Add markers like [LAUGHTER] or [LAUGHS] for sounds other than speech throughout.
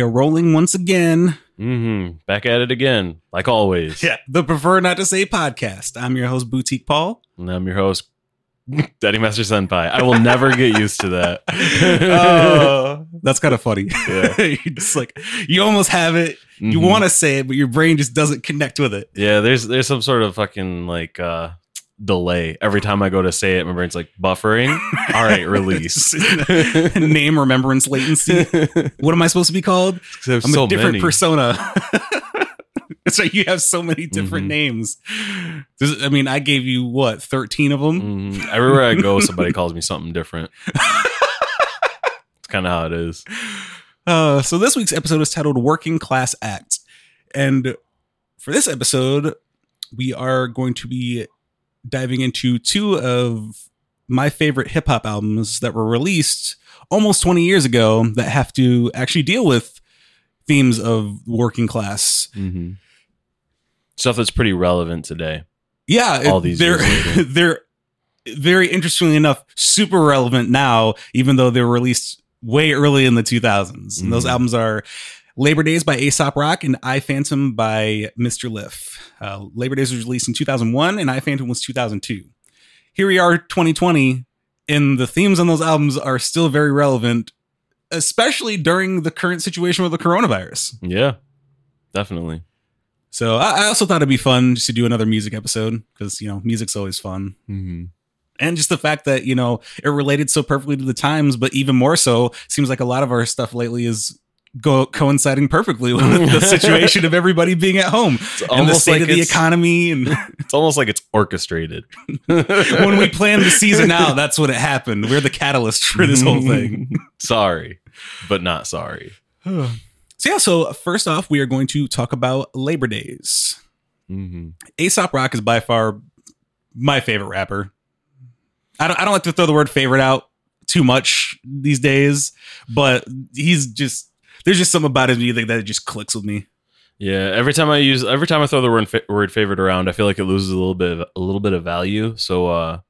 we are rolling once again. Mm-hmm. Back at it again, like always. [LAUGHS] Yeah, the Prefer Not to Say podcast. I'm your host, Boutique Paul. And I'm your host, [LAUGHS] Daddy Master Senpai. I will never get used to that. [LAUGHS] Oh, that's kind of funny. Yeah. You're just like, you almost have it. You Mhm. want to say it, but your brain just doesn't connect with it. Yeah, there's there's some sort of fucking like uh delay every time I go to say it. My brain's like buffering. All right, [LAUGHS] release. [LAUGHS] Name remembrance latency. [LAUGHS] What am I supposed to be called? I'm so a different many. persona. It's like you have so many different Mhm. names. This- I mean, I gave you what, 13 of them? Mhm. Everywhere I go, somebody calls me something different. it's kind of how it is. Uh, so this week's episode is titled Working Class Act. And for this episode, we are going to be diving into two of my favorite hip hop albums that were released almost 20 years ago that have to actually deal with themes of working class. Mm-hmm. Stuff that's pretty relevant today. Yeah, All these they're [LAUGHS] they're very interestingly enough super relevant now, even though they were released way early in the 2000s. And those Mhm. albums are Labor Days by Aesop Rock and I Phantom by Mr. Lif. Uh, Labor Days was released in 2001 and I Phantom was 2002. Here we are, 2020, and the themes on those albums are still very relevant, especially during the current situation with the coronavirus. Yeah, definitely. So I, I also thought it'd be fun just to do another music episode because you know music's always fun, Mm-hmm. and just the fact that you know it related so perfectly to the times, but even more so, seems like a lot of our stuff lately is go coinciding perfectly [LAUGHS] with the [LAUGHS] situation of everybody being at home It's and the almost state like of the economy. And [LAUGHS] it's almost like it's orchestrated. when we planned the season out, that's when it happened. We're the catalyst for this whole thing. sorry, but not sorry. So yeah, so first off, we are going to talk about Labor Days. Mm-hmm. Aesop Rock is by far my favorite rapper. I don't I don't like to throw the word favorite out too much these days, but he's just there's just something about his music that just clicks with me. Yeah, every time I use, every time I throw the word fa- word favorite around, I feel like it loses a little bit, of, a little bit of value. So, uh,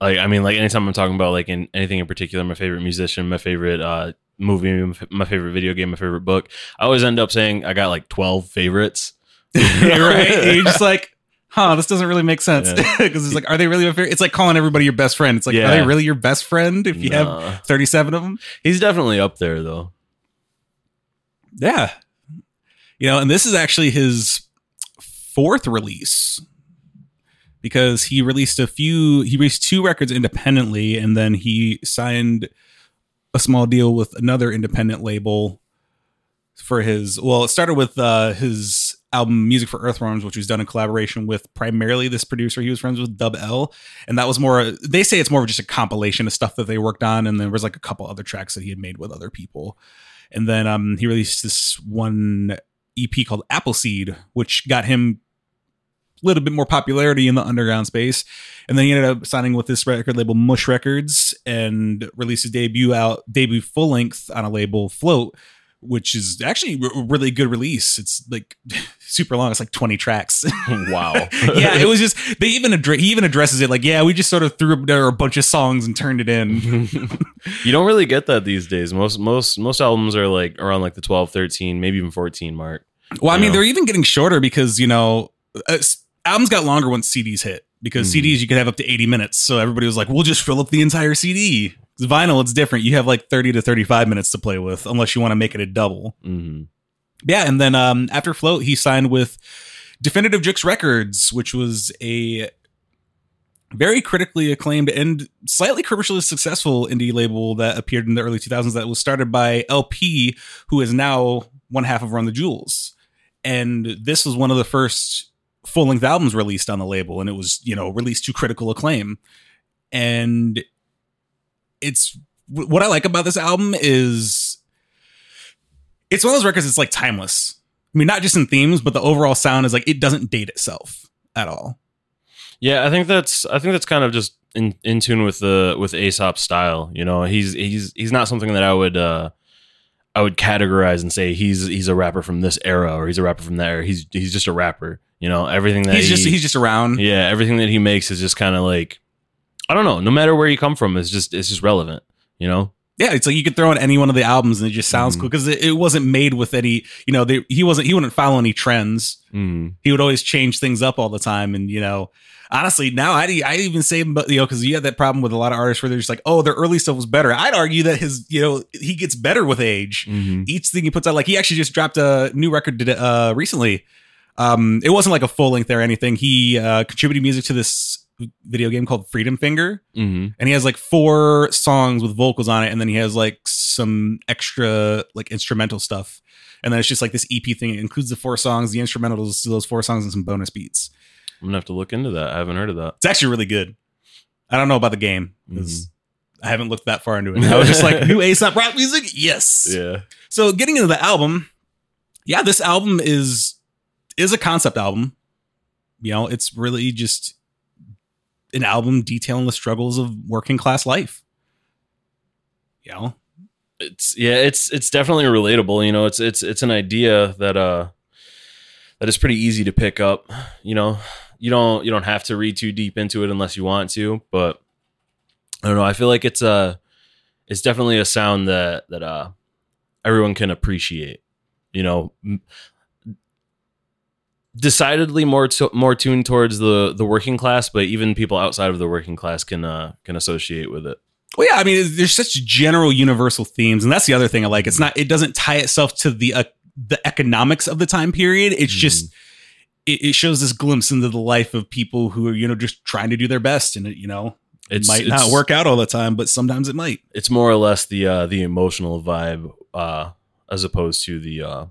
like, I mean, like anytime I'm talking about like in anything in particular, my favorite musician, my favorite uh movie, my favorite video game, my favorite book, I always end up saying I got like twelve favorites. [LAUGHS] right? And you're just like, huh, this doesn't really make sense. Yeah. [LAUGHS] Because it's like, are they really your favorite? It's like calling everybody your best friend. It's like, are they really your best friend if you have 37 of them? he's definitely up there though. Yeah. You know, and this is actually his fourth release because he released a few, he released two records independently and then he signed a small deal with another independent label for his, well, it started with uh, his album Music for Earthworms, which was done in collaboration with primarily this producer he was friends with, Dub-L. And that was more, they say it's more of just a compilation of stuff that they worked on. And there was like a couple other tracks that he had made with other people. And then um, he released this one EP called Appleseed, which got him a little bit more popularity in the underground space. And then he ended up signing with this record label Mush Records and released his debut out debut full length on a label Float, which is actually a really good release. It's like [LAUGHS] super long. It's like 20 tracks. [LAUGHS] wow. yeah, it was just they even addre- he even addresses it like, yeah, we just sort of threw up there a bunch of songs and turned it in. [LAUGHS] you don't really get that these days. Most most most albums are like around like the 12, 13, maybe even 14 mark. Well, I mean, know? they're even getting shorter because you know uh, albums got longer once CDs hit because Mhm. CDs you could have up to eighty minutes. So everybody was like, "We'll just fill up the entire CD." Vinyl, it's different. You have like thirty to thirty-five minutes to play with, unless you want to make it a double. hmm Yeah, and then um, after Float, he signed with Definitive Jux Records, which was a very critically acclaimed and slightly commercially successful indie label that appeared in the early 2000s that was started by El-P, who is now one half of Run the Jewels. And this was one of the first full length albums released on the label, and it was, you know, released to critical acclaim. And it's what I like about this album is it's one of those records that's like timeless. I mean, not just in themes, but the overall sound is like it doesn't date itself at all. Yeah, I think that's I think that's kind of just in, in tune with the with Aesop's style. You know, he's he's he's not something that I would uh I would categorize and say he's he's a rapper from this era or he's a rapper from that era. He's he's just a rapper. You know, everything that He's just he's just around. yeah, everything that he makes is just kind of like I don't know. No matter where you come from, it's just it's just relevant. You know, Yeah, it's like you could throw in any one of the albums and it just sounds Mhm. cool because it, it wasn't made with any, you know, they, he wasn't, he wouldn't follow any trends. Mm. He would always change things up all the time. And, you know, honestly, now I, I even say, but you know, because you had that problem with a lot of artists where they're just like, oh, their early stuff was better. I'd argue that his, you know, he gets better with age. Mhm. Each thing he puts out, like he actually just dropped a new record uh, recently. Um, it wasn't like a full length or anything. He uh, contributed music to this video game called Freedom Finger Mhm. and he has like four songs with vocals on it and then he has like some extra like instrumental stuff and then it's just like this ep thing it includes the four songs the instrumentals to those four songs and some bonus beats I'm gonna have to look into that. I haven't heard of that. it's actually really good i don't know about the game 'cause i haven't looked that far into it [LAUGHS] i was just like new aesop rap music yes Yeah. so getting into the album yeah this album is is a concept album. You know it's really just an album detailing the struggles of working class life. You know? It's yeah it's it's definitely relatable you know it's it's it's an idea that uh that is pretty easy to pick up you know? You don't you don't have to read too deep into it unless you want to but i don't know i feel like it's uh it's definitely a sound that that uh everyone can appreciate you know decidedly more to, more tuned towards the the working class but even people outside of the working class can uh can associate with it Well, yeah, I mean, there's such general universal themes, and that's the other thing I like. It's not, it doesn't tie itself to the uh, the economics of the time period. It's just, it, it shows this glimpse into the life of people who are, you know, just trying to do their best, and it, you know, it might not work out all the time, but sometimes it might. it's more or less the uh the emotional vibe uh as opposed to the uh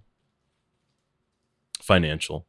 financial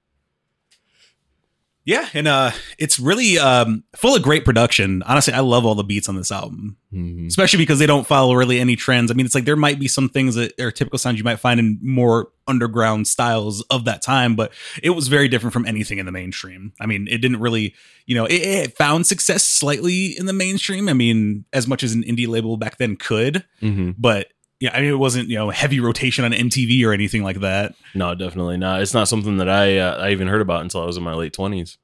Yeah, and uh, it's really um full of great production. Honestly, I love all the beats on this album. Mhm. especially because they don't follow really any trends. I mean, it's like there might be some things that are typical sounds you might find in more underground styles of that time, but it was very different from anything in the mainstream. I mean, it didn't really, you know, it, it found success slightly in the mainstream. I mean, as much as an indie label back then could, Mhm. but yeah, I mean, it wasn't you know heavy rotation on MTV or anything like that. no definitely not it's not something that i uh, i even heard about until i was in my late 20s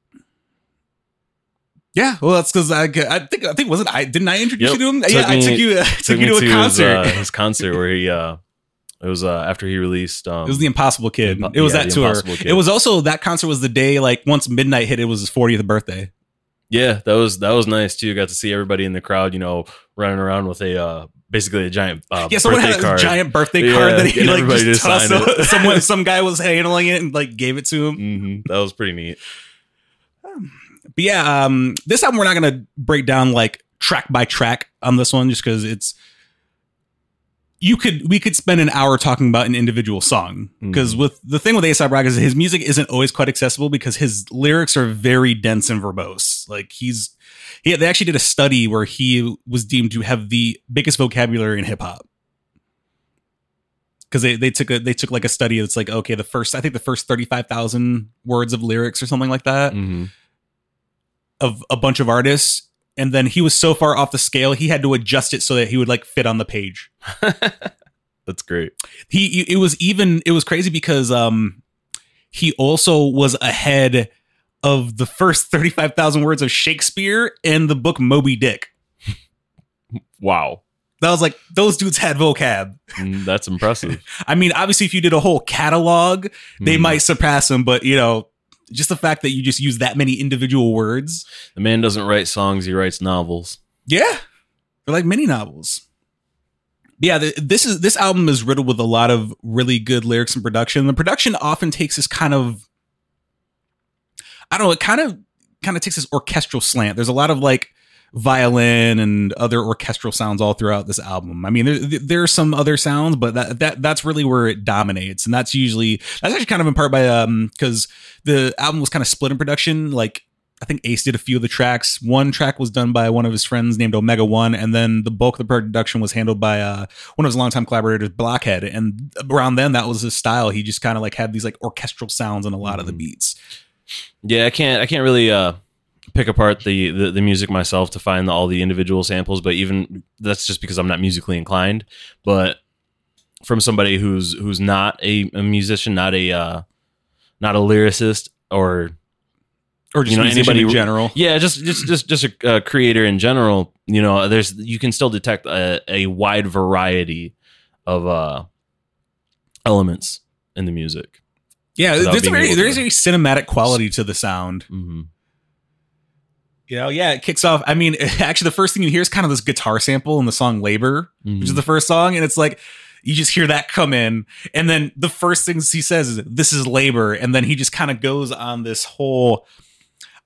Yeah, well, that's because I, I think I think wasn't I didn't I introduce Yep. you to him? Took yeah, I took you took, you [LAUGHS] to a his, concert. uh, his concert where he uh it was uh after he released um It was the Impossible Kid. Impo- it was yeah, that tour. Kid. It was also that concert was the day like once midnight hit. It was his 40th birthday. yeah that was that was nice too got to see everybody in the crowd you know running around with a uh basically a giant uh, Yeah, someone had a card. giant birthday Yeah, card that he like just just tossed. it. [LAUGHS] Someone, some guy was handling it and like gave it to him. Mhm. that was pretty neat But yeah, um, this album we're not gonna break down like track by track on this one just because it's you could we could spend an hour talking about an individual song because with the thing with Aesop Rock is his music isn't always quite accessible because his lyrics are very dense and verbose. Like he's he they actually did a study where he was deemed to have the biggest vocabulary in hip hop. Because they, they took a they took like a study that's like okay the first I think the first thirty five thousand words of lyrics or something like that Mhm. of a bunch of artists and then he was so far off the scale he had to adjust it so that he would like fit on the page [LAUGHS] that's great he it was even it was crazy because um he also was ahead of the first 35,000 words of Shakespeare and the book Moby Dick. Wow. That was like those dudes had vocab. Mm, that's impressive. [LAUGHS] I mean obviously if you did a whole catalog they Mhm. might surpass him but you know just the fact that you just use that many individual words. The man doesn't write songs he writes novels. Yeah, they're like mini novels. Yeah, th this is this album is riddled with a lot of really good lyrics and production. The production often takes this kind of, I don't know, it kind of kind of takes this orchestral slant. There's a lot of like violin and other orchestral sounds all throughout this album. I mean, there, there are some other sounds, but that that that's really where it dominates, and that's usually that's actually kind of in part by um because the album was kind of split in production, like. I think Ace did a few of the tracks. One track was done by one of his friends named Omega One, and then the bulk of the production was handled by uh, one of his longtime collaborators, Blockhead. And around then, that was his style. He just kind of like had these like orchestral sounds in a lot of the Mhm. beats. Yeah, I can't. I can't really uh, pick apart the, the the music myself to find all the individual samples. But even that's just because I'm not musically inclined. But from somebody who's who's not a, a musician, not a uh, not a lyricist, or Or just You know, anybody- in general. yeah, just just just just a uh, creator in general. you know, there's you can still detect a, a wide variety of uh elements in the music. Yeah, Without there's a very to- there's a very cinematic quality to the sound. hmm You know, yeah, it kicks off. I mean, [LAUGHS] actually, the first thing you hear is kind of this guitar sample in the song "Labor," which is the first song, and it's like you just hear that come in, and then the first things he says is "This is labor," and then he just kind of goes on this whole.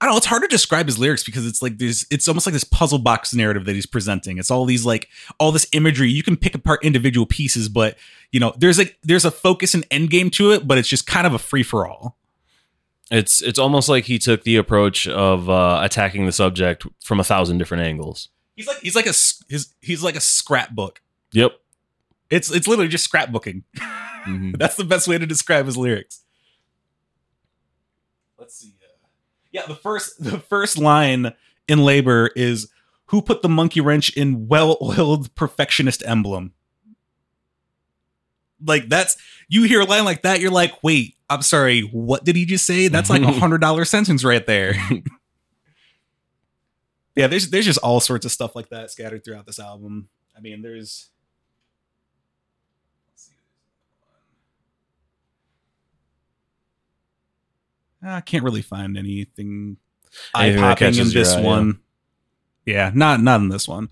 I don't know. It's hard to describe his lyrics because it's like there's. It's almost like this puzzle box narrative that he's presenting. It's all these like all this imagery. You can pick apart individual pieces, but you know, there's like there's a focus and end game to it, but it's just kind of a free for all. It's it's almost like he took the approach of uh, attacking the subject from a thousand different angles. He's like he's like a s- his he's like a scrapbook. Yep. It's it's literally just scrapbooking. Mhm. [LAUGHS] That's the best way to describe his lyrics. Let's see. Yeah, the first [LAUGHS] the first line in labor is who put the monkey wrench in well-oiled perfectionist emblem. Like that's you hear a line like that, you're like, wait, I'm sorry, what did he just say? That's like a [LAUGHS] hundred dollar sentence right there. [LAUGHS] yeah, there's there's just all sorts of stuff like that scattered throughout this album. I mean, there's I can't really find anything eye popping in this eye, one. Yeah, not not in this one.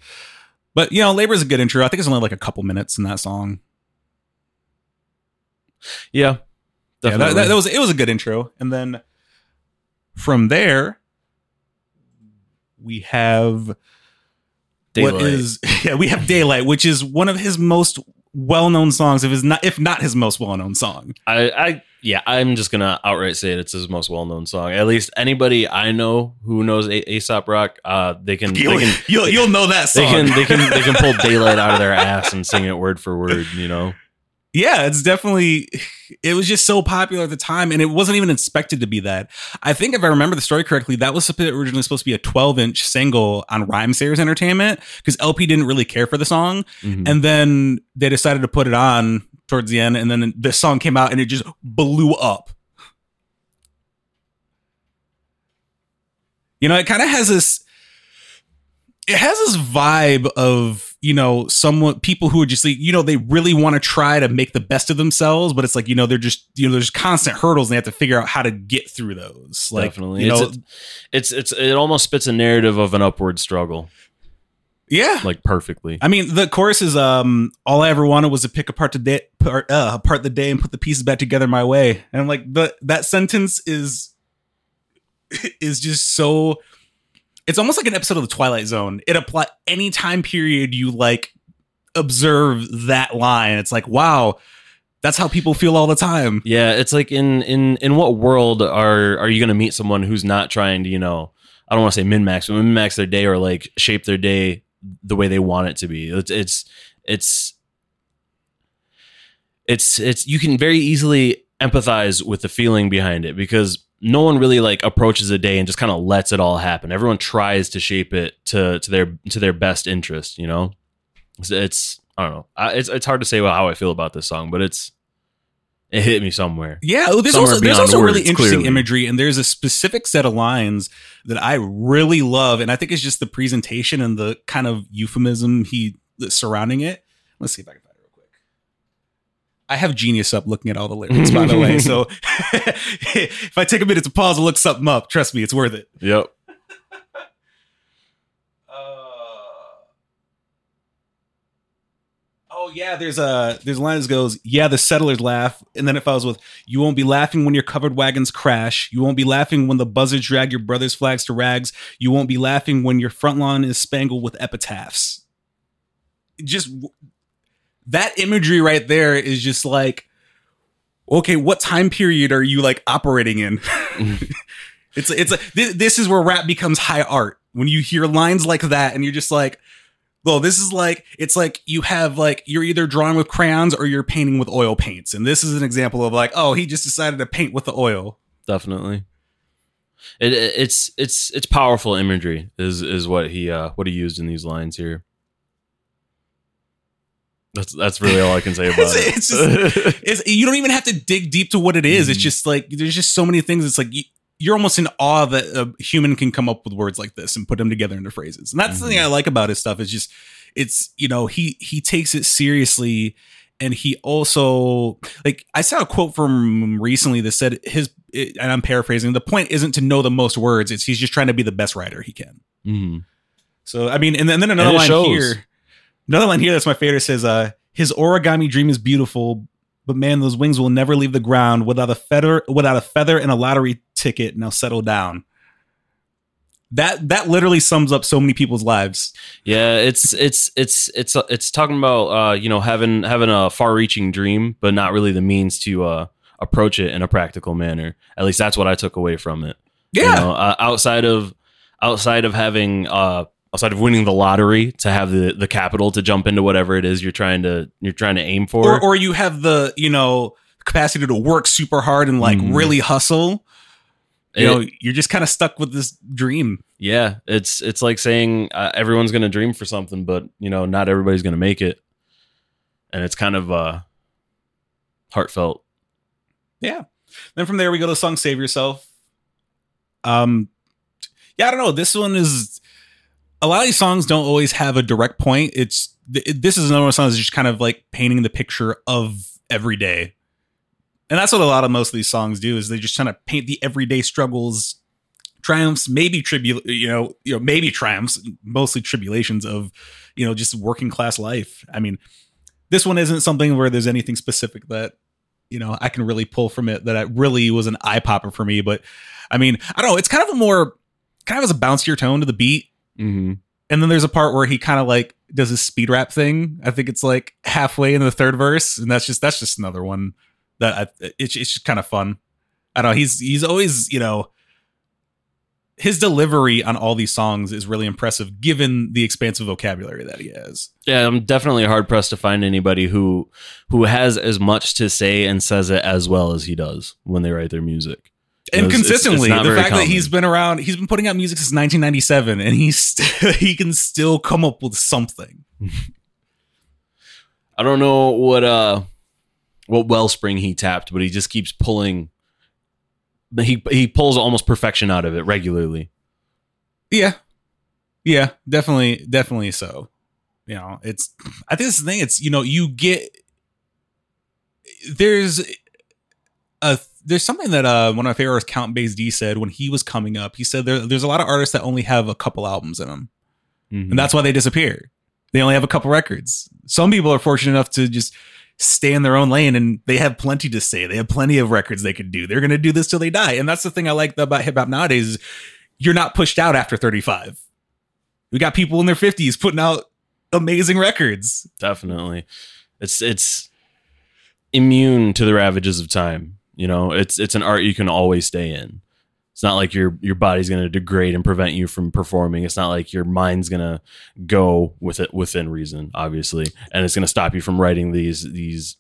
But you know, Labor's a good intro. I think it's only like a couple minutes in that song. Yeah. Yeah, that, that, that was it was a good intro. And then from there we have what Daylight. is [LAUGHS] yeah, we have Daylight, which is one of his most well-known songs, if is not if not his most well-known song. I, I yeah, I'm just gonna outright say it. It's his most well known song. At least anybody I know who knows a- Aesop Rock, uh, they can You'll, can [LAUGHS] you'll, you'll know that they song. can they can they can pull [LAUGHS] daylight out of their ass and sing it word for word. You know, yeah, it's definitely it was just so popular at the time, and it wasn't even expected to be that. I think if I remember the story correctly, that was originally supposed to be a 12 inch single on Rhymesayers Entertainment because El-P didn't really care for the song, Mhm. and then they decided to put it on towards the end, and then the song came out and it just blew up. You know, it kind of has this. It has this vibe of you know someone people who are just like you know they really want to try to make the best of themselves, but it's like you know they're just you know there's constant hurdles and they have to figure out how to get through those. Like definitely, you know, it's, it's it's it almost spits a narrative of an upward struggle, yeah. like perfectly. I mean, the chorus is um, all I ever wanted was to pick apart the day, part, uh, apart the day, and put the pieces back together my way. And I'm like, the that sentence is [LAUGHS] is just so. It's almost like an episode of the Twilight Zone. It apply any time period you like observe that line. It's like, wow, that's how people feel all the time. Yeah, it's like in in in what world are are you going to meet someone who's not trying to you know I don't want to say min max, but min max their day or like shape their day the way they want it to be. It's it's it's it's it's you can very easily empathize with the feeling behind it because no one really like approaches a day and just kind of lets it all happen. Everyone tries to shape it to to their to their best interest. You know, it's, it's I don't know. I, it's it's hard to say how I feel about this song, but it's it hit me somewhere. Yeah, oh, there's Somewhere also there's also really interesting clearly. imagery, and there's a specific set of lines that I really love, and I think it's just the presentation and the kind of euphemism he surrounding it. Let's see if I can find it real quick. I have Genius up looking at all the lyrics, by the way. [LAUGHS] So [LAUGHS] if I take a minute to pause and look something up, trust me, it's worth it. Yep. Oh yeah, there's a there's a line that goes, yeah, the settlers laugh, and then it follows with, you won't be laughing when your covered wagons crash. You won't be laughing when the buzzards drag your brother's flags to rags. You won't be laughing when your front lawn is spangled with epitaphs. Just that imagery right there is just like, okay, what time period are you like operating in? Mm-hmm. [LAUGHS] it's it's like this, this is where rap becomes high art when you hear lines like that, and you're just like. Well, this is like it's like you have like you're either drawing with crayons or you're painting with oil paints, and this is an example of like, oh, he just decided to paint with the oil. definitely. It, it- it's it's it's powerful imagery is is what he uh what he used in these lines here. That's that's really all I can say [LAUGHS] about It's- it. it's just- It's you don't even have to dig deep to what it is. It's Mhm. just like there's just so many things. It's like you, you're almost in awe that a human can come up with words like this and put them together into phrases. And that's the thing I like about his stuff is just it's you know he he takes it seriously and he also like I saw a quote from recently that said his and I'm paraphrasing the point isn't to know the most words it's he's just trying to be the best writer he can. Mhm. So I mean and then, and then another line shows. here another line here that's my favorite says uh his origami dream is beautiful but man those wings will never leave the ground without a feather without a feather and a lottery ticket now settle down. That that literally sums up so many people's lives. Yeah, it's it's it's it's it's talking about uh, you know having having a far-reaching dream, but not really the means to uh, approach it in a practical manner. At least that's what I took away from it. You know, uh, outside of outside of having uh, outside of winning the lottery to have the the capital to jump into whatever it is you're trying to you're trying to aim for. or or you have the you know capacity to work super hard and like Mhm. really hustle you It- know you're just kind of stuck with this dream yeah, it's it's like saying uh, everyone's going to dream for something, but you know not everybody's going to make it, and it's kind of uh, heartfelt. yeah then from there we go to the song save yourself um yeah i don't know this one is a lot of these songs don't always have a direct point. It's th- this is another one of songs that's just kind of like painting the picture of every day. And that's what a lot of most of these songs do is they just kind of paint the everyday struggles triumphs maybe tribul you know you know maybe triumphs mostly tribulations of you know just working class life. I mean this one isn't something where there's anything specific that you know i can really pull from it that it really was an eye popper for me but i mean i don't know it's kind of a more kind of has a bouncier tone to the beat Mm-hmm. and then there's a part where he kind of like does his speed rap thing. I think it's like halfway in the third verse, and that's just that's just another one that I, it's it's just kind of fun. I don't know. He's he's always you know his delivery on all these songs is really impressive given the expansive vocabulary that he has. Yeah, I'm definitely hard pressed to find anybody who who has as much to say and says it as well as he does when they write their music. And It's- it's- it's the fact that he's been around, he's been putting out music since 1997, and he's st- [LAUGHS] he can still come up with something. [LAUGHS] I don't know what uh what wellspring he tapped, but he just keeps pulling. He he pulls almost perfection out of it regularly. Yeah. Yeah, definitely, definitely so. You know, it's I think this thing, it's you know, you get there's a there's something that uh one of my favorite artists, Count Bass D said when he was coming up. He said there, there's a lot of artists that only have a couple albums in them. Mhm. And that's why they disappear. They only have a couple records. Some people are fortunate enough to just stay in their own lane and they have plenty to say. They have plenty of records they could do. They're going to do this till they die. And that's the thing I like about hip hop nowadays is you're not pushed out after 35. We got people in their 50s putting out amazing records. definitely. It's it's immune to the ravages of time. You know, it's it's an art you can always stay in. It's not like your your body's going to degrade and prevent you from performing. It's not like your mind's going to go with it within reason, obviously, and it's going to stop you from writing these these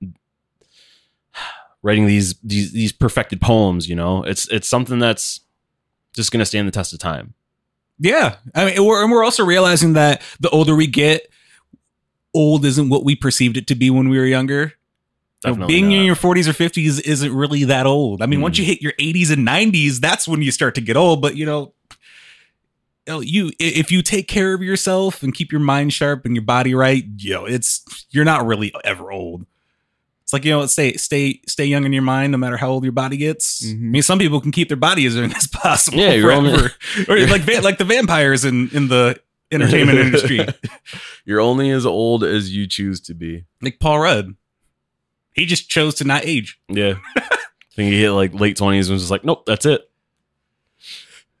[SIGHS] writing these these these perfected poems. You know, it's it's something that's just going to stand the test of time. Yeah. I mean, we're, and we're also realizing that the older we get, old isn't what we perceived it to be when we were younger. You know, being in your 40s or 50s isn't really that old. I mean, once Mhm. you hit your 80s and 90s, that's when you start to get old. But you know, you, know, you if you take care of yourself and keep your mind sharp and your body right, you know, it's you're not really ever old. It's like you know, stay stay stay young in your mind, no matter how old your body gets. Mhm. I mean, some people can keep their body as young [LAUGHS] as possible. Yeah, you're only- forever. [LAUGHS] or like like the vampires in in the entertainment [LAUGHS] industry, You're only as old as you choose to be. like Paul Rudd. He just chose to not age. Yeah. I [LAUGHS] think he hit like late 20s and was just like, nope, that's it.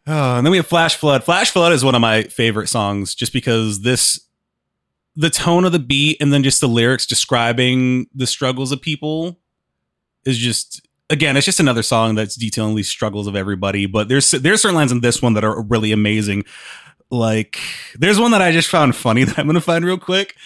Oh, and then we have Flash Flood. Flash Flood is one of my favorite songs just because this the tone of the beat and then just the lyrics describing the struggles of people is just again, it's just another song that's detailing these struggles of everybody, but there's there's certain lines in this one that are really amazing. Like there's one that I just found funny [LAUGHS] that I'm going to find real quick.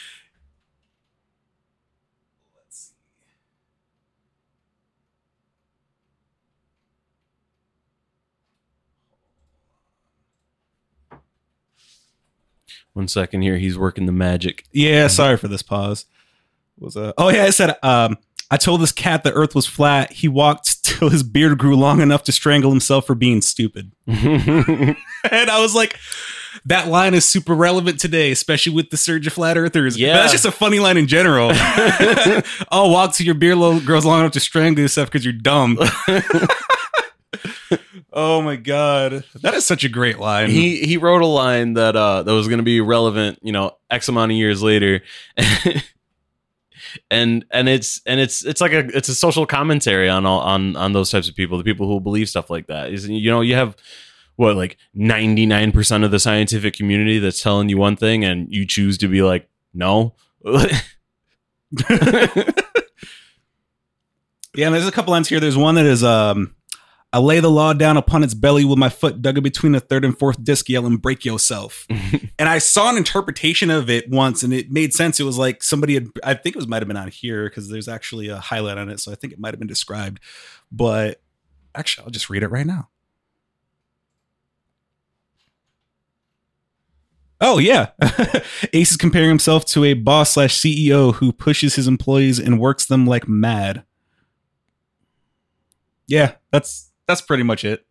One second here, he's working the magic. Yeah, sorry for this pause. Was uh, oh yeah, I said um I told this cat the earth was flat. He walked [LAUGHS] till his beard grew long enough to strangle himself for being stupid. [LAUGHS] and I was like, that line is super relevant today, especially with the surge of flat earthers. Yeah. But that's just a funny line in general. [LAUGHS] oh, walk till your beard grows long enough to strangle yourself because you're dumb. Oh my god, that is such a great line. he he wrote a line that uh that was going to be relevant you know x amount of years later [LAUGHS] and and it's and it's it's like a it's a social commentary on all on on those types of people the people who believe stuff like that is you know you have what like 99% of the scientific community that's telling you one thing and you choose to be like no [LAUGHS] Yeah, and there's a couple lines here. There's one that is um I lay the law down upon its belly with my foot dug in between the third and fourth disc, yelling, break yourself. [LAUGHS] and I saw an interpretation of it once and it made sense. It was like somebody had I think it was might have been on here because there's actually a highlight on it, so I think it might have been described. But actually, I'll just read it right now. Oh yeah, [LAUGHS] Ace is comparing himself to a boss slash CEO who pushes his employees and works them like mad. Yeah, that's that's pretty much it.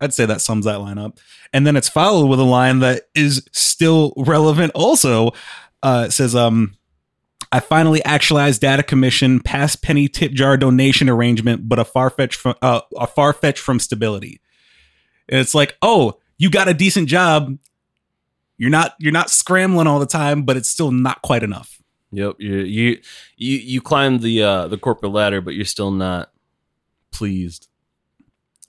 I'd say that sums that line up. And then it's followed with a line that is still relevant. Also, uh, it says, um, "I finally actualized data commission, past penny tip jar donation arrangement, but a far fetch from uh, a far fetch from stability." And it's like, oh, you got a decent job. You're not you're not scrambling all the time, but it's still not quite enough. yep you you you you climbed the uh the corporate ladder but you're still not pleased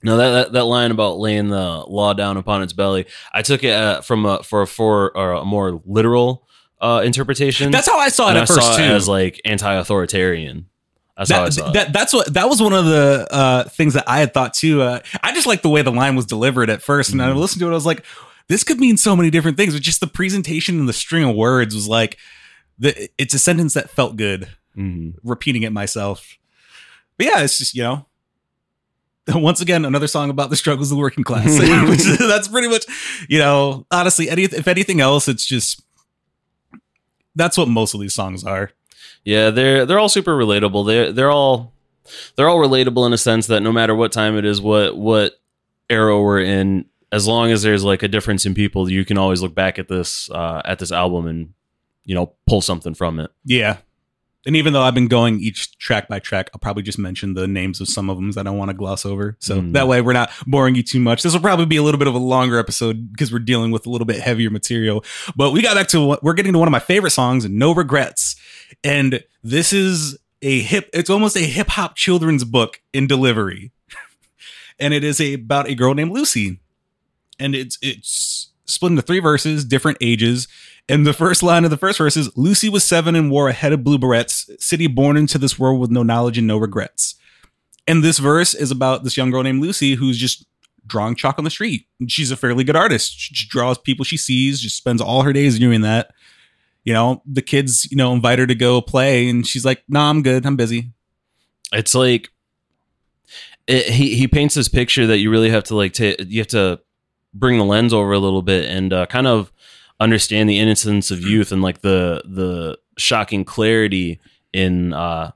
no that, that that line about laying the law down upon its belly i took it uh, from a for a for or a more literal uh interpretation That's how I saw it and at I first saw too. it as like anti-authoritarian that's how i that, saw it that's what that was one of the uh, things that I had thought too. Uh, I just like the way the line was delivered at 1st and I Mhm. listened to it. I was like, this could mean so many different things. But just the presentation and the string of words was like, the, it's a sentence that felt good. Mhm. Repeating it myself, but yeah, it's just you know. [LAUGHS] Once again, another song about the struggles of the working class. [LAUGHS] [LAUGHS] Which that's pretty much, you know, honestly, any, if anything else, it's just that's what most of these songs are. Yeah, they're they're all super relatable. They're they're all they're all relatable in a sense that no matter what time it is, what what era we're in, as long as there's like a difference in people, you can always look back at this uh, at this album and you know pull something from it. Yeah. And even though I've been going each track by track, I'll probably just mention the names of some of them that I don't want to gloss over. So Mm. that way we're not boring you too much. This will probably be a little bit of a longer episode because we're dealing with a little bit heavier material. But we got back to what we're getting to one of my favorite songs, No Regrets. And this is a hip, it's almost a hip hop children's book in delivery. [LAUGHS] and it is a, about a girl named Lucy. And it's, it's split into three verses, different ages. And the first line of the first verse is Lucy was seven and wore a head of blue barrettes, city born into this world with no knowledge and no regrets. And this verse is about this young girl named Lucy who's just drawing chalk on the street. She's a fairly good artist. She draws people she sees, just spends all her days doing that. You know, the kids, you know, invite her to go play, and she's like, "No, nah, I'm good. I'm busy." It's like it, he he paints this picture that you really have to like ta you have to bring the lens over a little bit and uh, kind of understand the innocence of youth and like the the shocking clarity in uh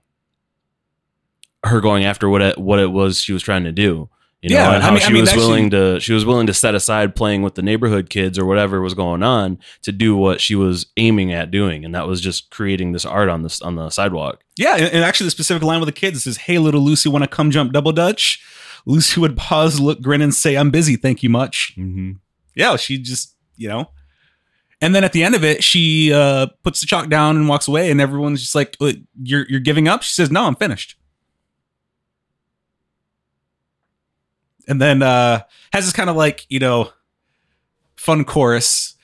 her going after what it what it was she was trying to do you know Yeah, and I how mean- I she mean, was willing to she was willing to set aside playing with the neighborhood kids or whatever was going on to do what she was aiming at doing and that was just creating this art on this on the sidewalk Yeah, and, and actually, the specific line with the kids says, "Hey, little Lucy, want to come jump double dutch?" Lucy would pause, look, grin, and say, "I'm busy, thank you much." mm-hmm. yeah, she just, you know. And then at the end of it, she uh, puts the chalk down and walks away, and everyone's just like, "You're you're giving up?" She says, "No, I'm finished." And then uh, has this kind of like you know, fun chorus.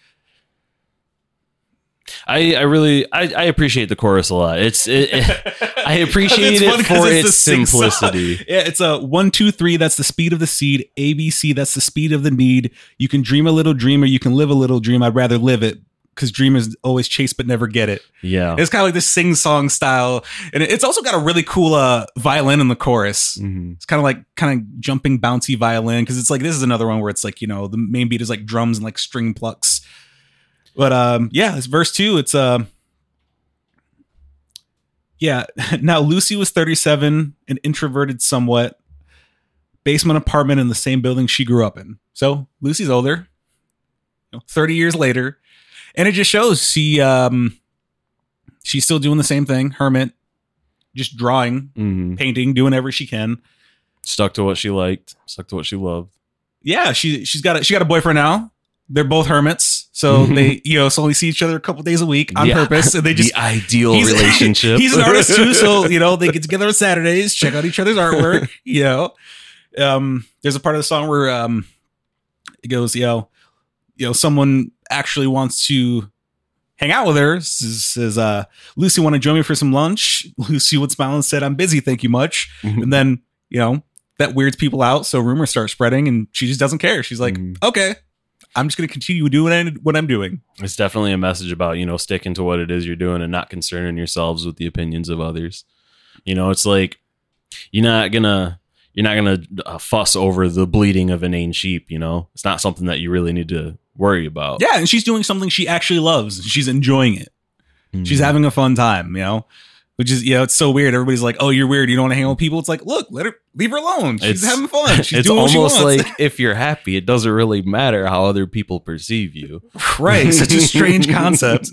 I, I really I, I appreciate the chorus a lot. It's it, [LAUGHS] I appreciate it for it's its simplicity. Yeah, it's a one, two, three. That's the speed of the seed. ABC. That's the speed of the need. You can dream a little dream, or you can live a little dream. I'd rather live it because dreamers always chase but never get it. Yeah. It's kind of like this sing song style, and it's also got a really cool uh, violin in the chorus. Mhm. It's kind of like kind of jumping, bouncy violin because it's like this is another one where it's like you know the main beat is like drums and like string plucks. But um, yeah, it's verse two. It's um, yeah. [LAUGHS] Now Lucy was 37 and introverted somewhat. Basement apartment in the same building she grew up in. So Lucy's older. You know, 30 years later. And it just shows she um she's still doing the same thing, hermit, just drawing, hmm painting, doing whatever she can. Stuck to what she liked. Stuck to what she loved. Yeah, she she's got a she got a boyfriend now. They're both hermits. So Mhm. they, you know, so only see each other a couple days a week on Yeah. purpose. And they just the ideal he's- [LAUGHS] relationship. He's an artist too, so you know they get together on Saturdays, check out each other's artwork. [LAUGHS] You know, um, there's a part of the song where um, it goes, you know, you know, someone actually wants to hang out with her. Says, says uh, Lucy, want to join me for some lunch? [LAUGHS] Lucy would smile and said, "I'm busy, thank you much." And then you know that weirds people out, so rumors start spreading, and she just doesn't care. She's like, Mhm. "Okay." I'm just going to continue doing what, I'm doing. It's definitely a message about, you know, sticking to what it is you're doing and not concerning yourselves with the opinions of others. You know, it's like you're not gonna you're not gonna uh, fuss over the bleeding of an inane sheep. You know, it's not something that you really need to worry about. Yeah, and she's doing something she actually loves. She's enjoying it. Mhm. She's having a fun time, you know? Which is, you know, it's so weird. Everybody's like, oh, you're weird. You don't want to hang out with people. It's like, look, let her, leave her alone. She's It's- having fun. [LAUGHS] She's it's doing what she almost like if you're happy, it doesn't really matter how other people perceive you. [LAUGHS] right. Such a strange concept.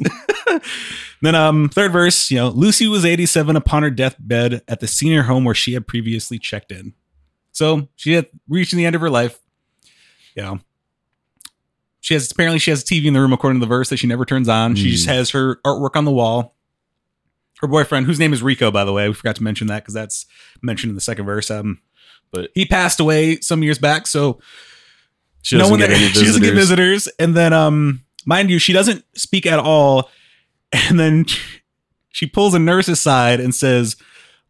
[LAUGHS] then, um, third verse, you know, Lucy was 87 upon her deathbed at the senior home where she had previously checked in. So she had reached the end of her life. You know, she has apparently she has a TV in the room according to the verse that she never turns on. She Mm. just has her artwork on the wall. Her boyfriend, whose name is Rico, by the way, we forgot to mention that because that's mentioned in the second verse. Um, But he passed away some years back, so she doesn't get any [LAUGHS] she doesn't get visitors. visitors. And then, um, mind you, she doesn't speak at all. [LAUGHS] And then she pulls a nurse aside and says,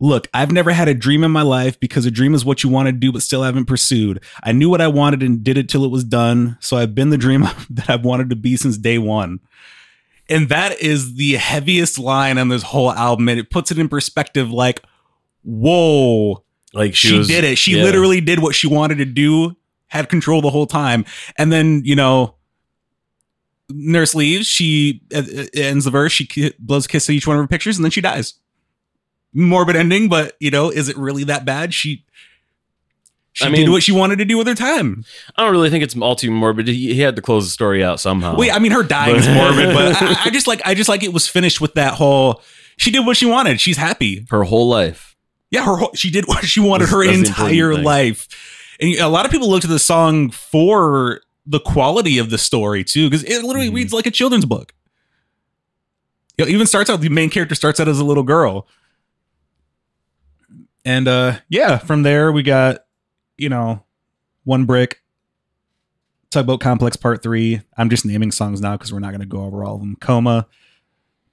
Look, I've never had a dream in my life because a dream is what you want to do, but still haven't pursued. I knew what I wanted and did it till it was done. So I've been the dream [LAUGHS] that I've wanted to be since day one. And that is the heaviest line on this whole album. And it puts it in perspective like, whoa, Like she, she, was- did it. She yeah. literally did what she wanted to do, had control the whole time. And then, you know, nurse leaves. She uh, uh, ends the verse. She blows a kiss to each one of her pictures and then she dies. Morbid ending, but, you know, is it really that bad? She. She I did what she wanted to do with her time. I don't really think it's all too morbid. He, he had to close the story out somehow. Wait, I mean, her dying is [LAUGHS] morbid, but I, I just like, I just like it was finished with that whole. She did what she wanted. She's happy. her whole life. Yeah, her whole, she did what she wanted That's- her that's the important entire thing. life. And a lot of people look to the song for the quality of the story too, because it literally Mhm. reads like a children's book. You know, even starts out the main character starts out as a little girl. And uh yeah, from there we got, you know, one brick, tugboat complex part three. I'm just naming songs now because we're not gonna go over all of them. Coma,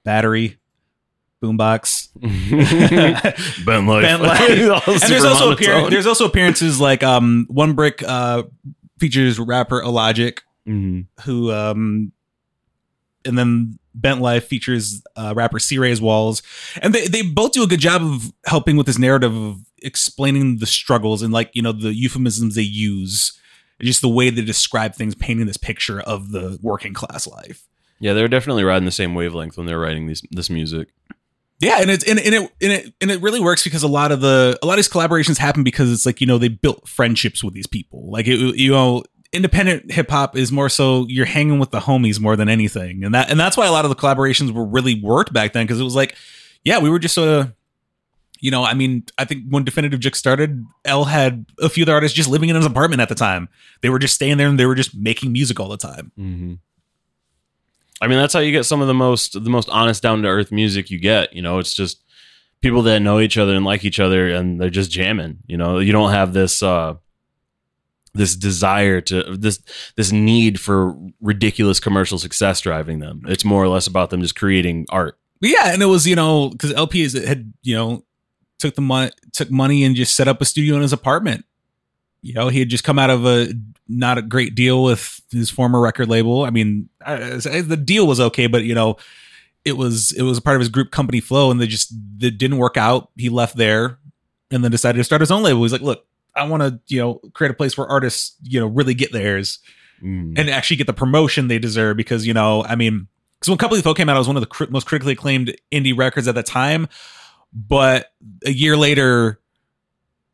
battery, boombox. [LAUGHS] Bent Life. Bent Life. [LAUGHS] and there's also appear- there's also appearances like um one brick uh features rapper Illogic hmm who um and then Bent Life features uh, rapper C-Rayz Walz and they they both do a good job of helping with this narrative of explaining the struggles and like you know the euphemisms they use just the way they describe things painting this picture of the working class life Yeah, they're definitely riding the same wavelength when they're writing these this music. Yeah, and it's and, and it and it and it really works because a lot of the a lot of these collaborations happen because it's like you know they built friendships with these people. Like it, you know, independent hip hop is more so you're hanging with the homies more than anything, and that and that's why a lot of the collaborations were really worked back then because it was like, yeah, we were just a. You know, I mean, I think when Definitive Jux started, L had a few other artists just living in his apartment at the time. They were just staying there and they were just making music all the time. Mm-hmm. I mean, that's how you get some of the most the most honest, down to earth music you get. You know, it's just people that know each other and like each other, and they're just jamming. You know, you don't have this uh this desire to this this need for ridiculous commercial success driving them. It's more or less about them just creating art. Yeah, and it was you know because El-P is had you know took the money took money and just set up a studio in his apartment. You know, he had just come out of a not a great deal with his former record label. I mean, I, I- the deal was okay, but you know, it was it was a part of his group Company Flow, and they just it didn't work out. He left there, and then decided to start his own label. He's like, look, I want to you know create a place where artists you know really get theirs Mm. and actually get the promotion they deserve because you know i mean because when Company Flow came out it was one of the cri- most critically acclaimed indie records at the time but a year later,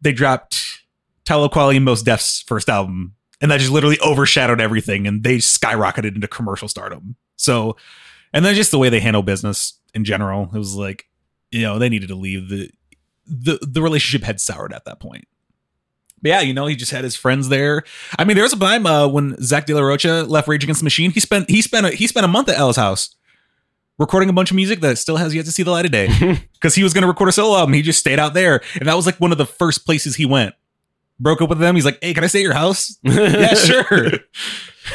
they dropped Talib Kweli and Mos Def's first album, and that just literally overshadowed everything, and they skyrocketed into commercial stardom. So, and then just the way they handle business in general, it was like, you know, they needed to leave the the the relationship had soured at that point. But yeah, you know, he just had his friends there. I mean, there was a time uh, when Zach De La Rocha left Rage Against the Machine. He spent he spent a, he spent a month at L's house recording a bunch of music that still has yet to see the light of day [LAUGHS] because he was going to record a solo album. He just stayed out there, and that was like one of the first places he went. Broke up with them. He's like, "Hey, can I stay at your house?" [LAUGHS] yeah, sure.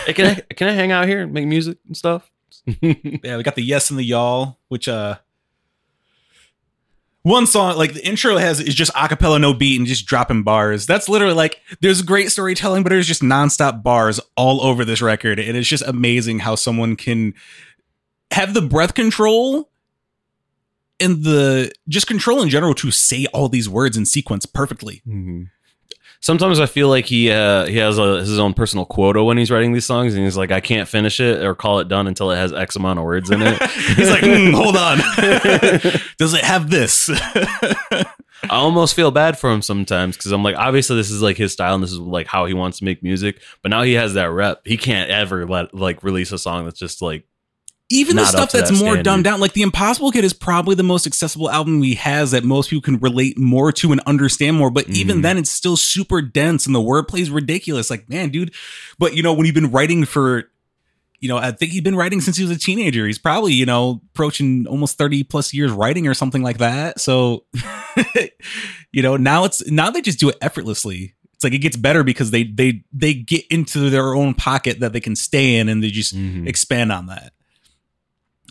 Hey, can I can I hang out here and make music and stuff? yeah, we got the yes and the y'all, which uh one song like the intro has is just acapella no beat and just dropping bars that's literally like there's great storytelling but there's just nonstop bars all over this record and it's just amazing how someone can have the breath control and the just control in general to say all these words in sequence perfectly Mm-hmm. Sometimes I feel like he uh, he has a, his own personal quota when he's writing these songs, and he's like, I can't finish it or call it done until it has X amount of words in it. [LAUGHS] he's like "Hmm, hold on [LAUGHS] does it have this I almost feel bad for him sometimes because I'm like, obviously this is like his style and this is like how he wants to make music, but now he has that rep. He can't ever let like release a song that's just like even the stuff that's that more standard. dumbed down like the impossible kid is probably the most accessible album he has that most people can relate more to and understand more but even Mhm. then it's still super dense and the wordplay is ridiculous like man dude but you know when you've been writing for you know i think he's been writing since he was a teenager he's probably you know approaching almost 30 plus years writing or something like that so [LAUGHS] you know now it's now they just do it effortlessly it's like it gets better because they they they get into their own pocket that they can stay in and they just Mhm. expand on that.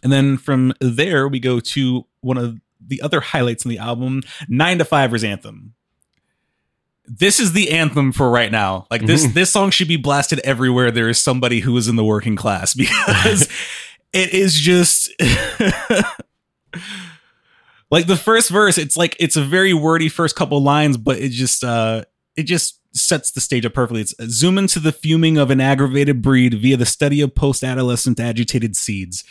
And then from there, we go to one of the other highlights in the album, Nine to Fiver's anthem. This is the anthem for right now. Like this, this song should be blasted everywhere. There is somebody who is in the working class [LAUGHS] because [LAUGHS] it is just [LAUGHS] like the first verse. It's like it's a very wordy first couple lines, but it just uh it just sets the stage up perfectly. It's zoom into the fuming of an aggravated breed via the study of post-adolescent agitated seeds.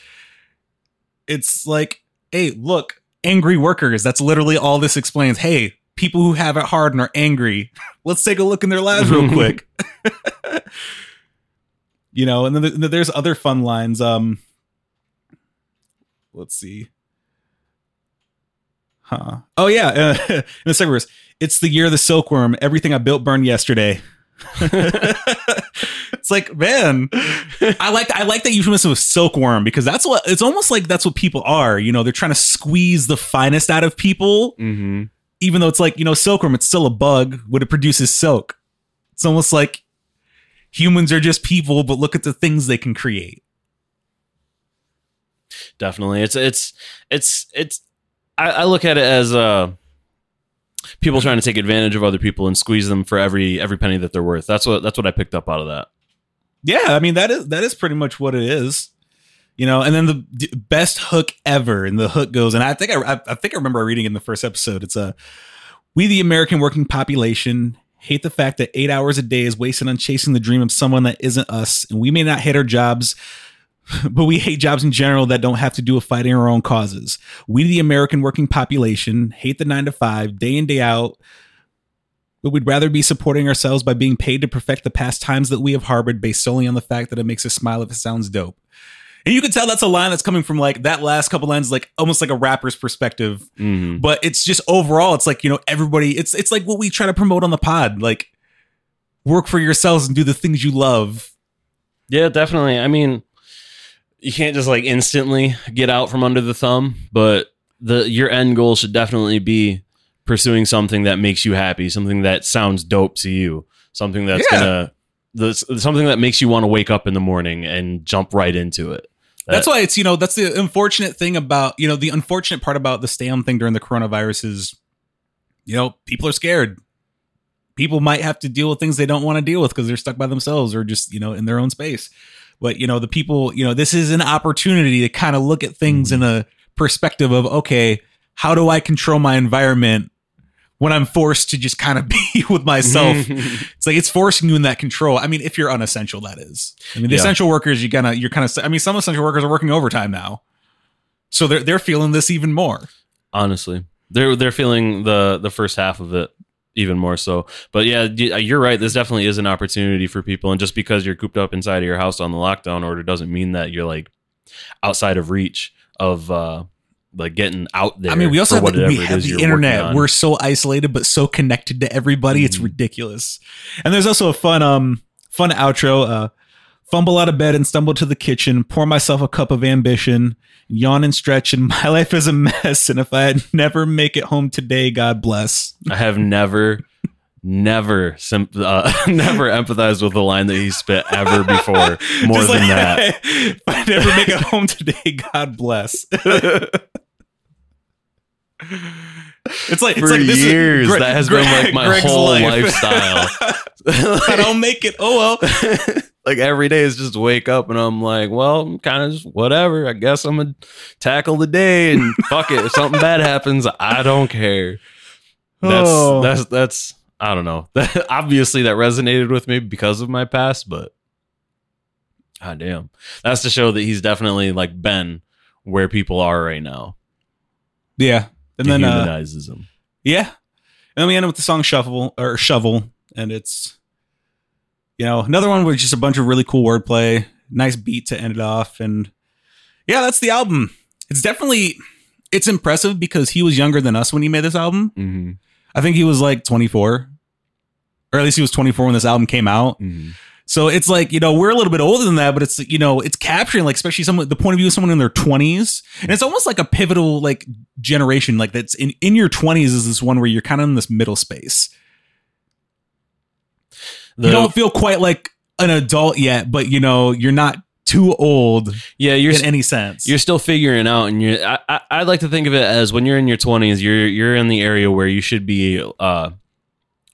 It's like, hey, look, angry workers. That's literally all this explains. Hey, people who have it hard and are angry. [LAUGHS] Let's take a look in their lives real [LAUGHS] quick. [LAUGHS] you know, and then there's other fun lines. Um, let's see. Huh. Oh yeah. Uh, in the second verse, it's the year of the silkworm. Everything I built burned yesterday. [LAUGHS] it's like, man, I like I like that euphemism of silkworm because that's what it's almost like that's what people are. You know, they're trying to squeeze the finest out of people, Mhm. even though it's like you know, silkworm. It's still a bug, but it produces silk. It's almost like humans are just people, but look at the things they can create. definitely it's it's it's it's I, I look at it as uh people trying to take advantage of other people and squeeze them for every every penny that they're worth that's what that's what i picked up out of that Yeah, I mean that is that is pretty much what it is. You know, and then the d- best hook ever, and the hook goes, and I think I, I, think I remember reading in the first episode. It's a we the American working population hate the fact that eight hours a day is wasted on chasing the dream of someone that isn't us, and we may not hate our jobs, [LAUGHS] but we hate jobs in general that don't have to do with fighting our own causes. We the American working population hate the nine to five, day in day out, but we'd rather be supporting ourselves by being paid to perfect the pastimes that we have harbored based solely on the fact that it makes us smile if it sounds dope. And you can tell that's a line that's coming from like that last couple lines, like almost like a rapper's perspective. Mhm. But it's just overall, it's like, you know, everybody, it's it's like what we try to promote on the pod. Like work for yourselves and do the things you love. yeah definitely i mean you can't just like instantly get out from under the thumb but the your end goal should definitely be pursuing something that makes you happy something that sounds dope to you something that's Yeah. gonna the, something that makes you want to wake up in the morning and jump right into it That's why it's, you know, that's the unfortunate thing about, you know, the unfortunate part about the stay home thing during the coronavirus is, you know, people are scared. People might have to deal with things they don't want to deal with because they're stuck by themselves or just, you know, in their own space. But, you know, the people, you know, this is an opportunity to kind of look at things in mm-hmm. a perspective of, okay, how do I control my environment when I'm forced to just kind of [LAUGHS] be with myself? [LAUGHS] It's like it's forcing you in that control. I mean, if you're unessential, that is. I mean, the Yeah. essential workers, you kind of, you're kind of. I mean, some essential workers are working overtime now, so they're they're feeling this even more. honestly they're they're feeling the the first half of it even more so. But yeah, you're right. This definitely is an opportunity for people, and just because you're cooped up inside of your house on the lockdown order doesn't mean that you're like outside of reach of uh like getting out there. I mean, we also have, the, we have the internet. We're so isolated, but so connected to everybody. It's Mhm. ridiculous. And there's also a fun, um, fun outro. Uh, fumble out of bed and stumble to the kitchen. Pour myself a cup of ambition. Yawn and stretch, and [LAUGHS] my life is a mess. And if I never make it home today, God bless. I have never, never, sim- uh, [LAUGHS] never empathized with the line that he spit ever before. [LAUGHS] More Just than like, that. if I never make it home today, God bless. It's like For it's like years, Greg- that has Greg- been like my Greg's whole life. lifestyle. if [LAUGHS] [LAUGHS] I don't make it, oh well. [LAUGHS] like every day is just wake up and I'm like, well, kind of just whatever. I guess I'm gonna tackle the day and fuck it. If something bad happens, I don't care. That's Oh. that's that's I don't know. Obviously, that resonated with me because of my past, but god damn, that's to show that he's definitely like been where people are right now. Yeah, and then uh, them. yeah, and then we end up with the song "Shuffle" or "Shovel," and it's you know another one with just a bunch of really cool wordplay, nice beat to end it off, and yeah, that's the album. It's definitely it's impressive because he was younger than us when he made this album. Mm-hmm. I think he was like 24, or at least he was 24 when this album came out. Mm-hmm. So it's like, you know, we're a little bit older than that, but it's, you know, it's capturing like, especially someone, the point of view of someone in their twenties. And it's almost like a pivotal like generation, like that's in, in your twenties is this one where you're kind of in this middle space. The, you don't feel quite like an adult yet, but you know, you're not too old yeah, you're in any sense. you're still figuring out and you're I, I i like to think of it as when you're in your 20s you're you're in the area where you should be uh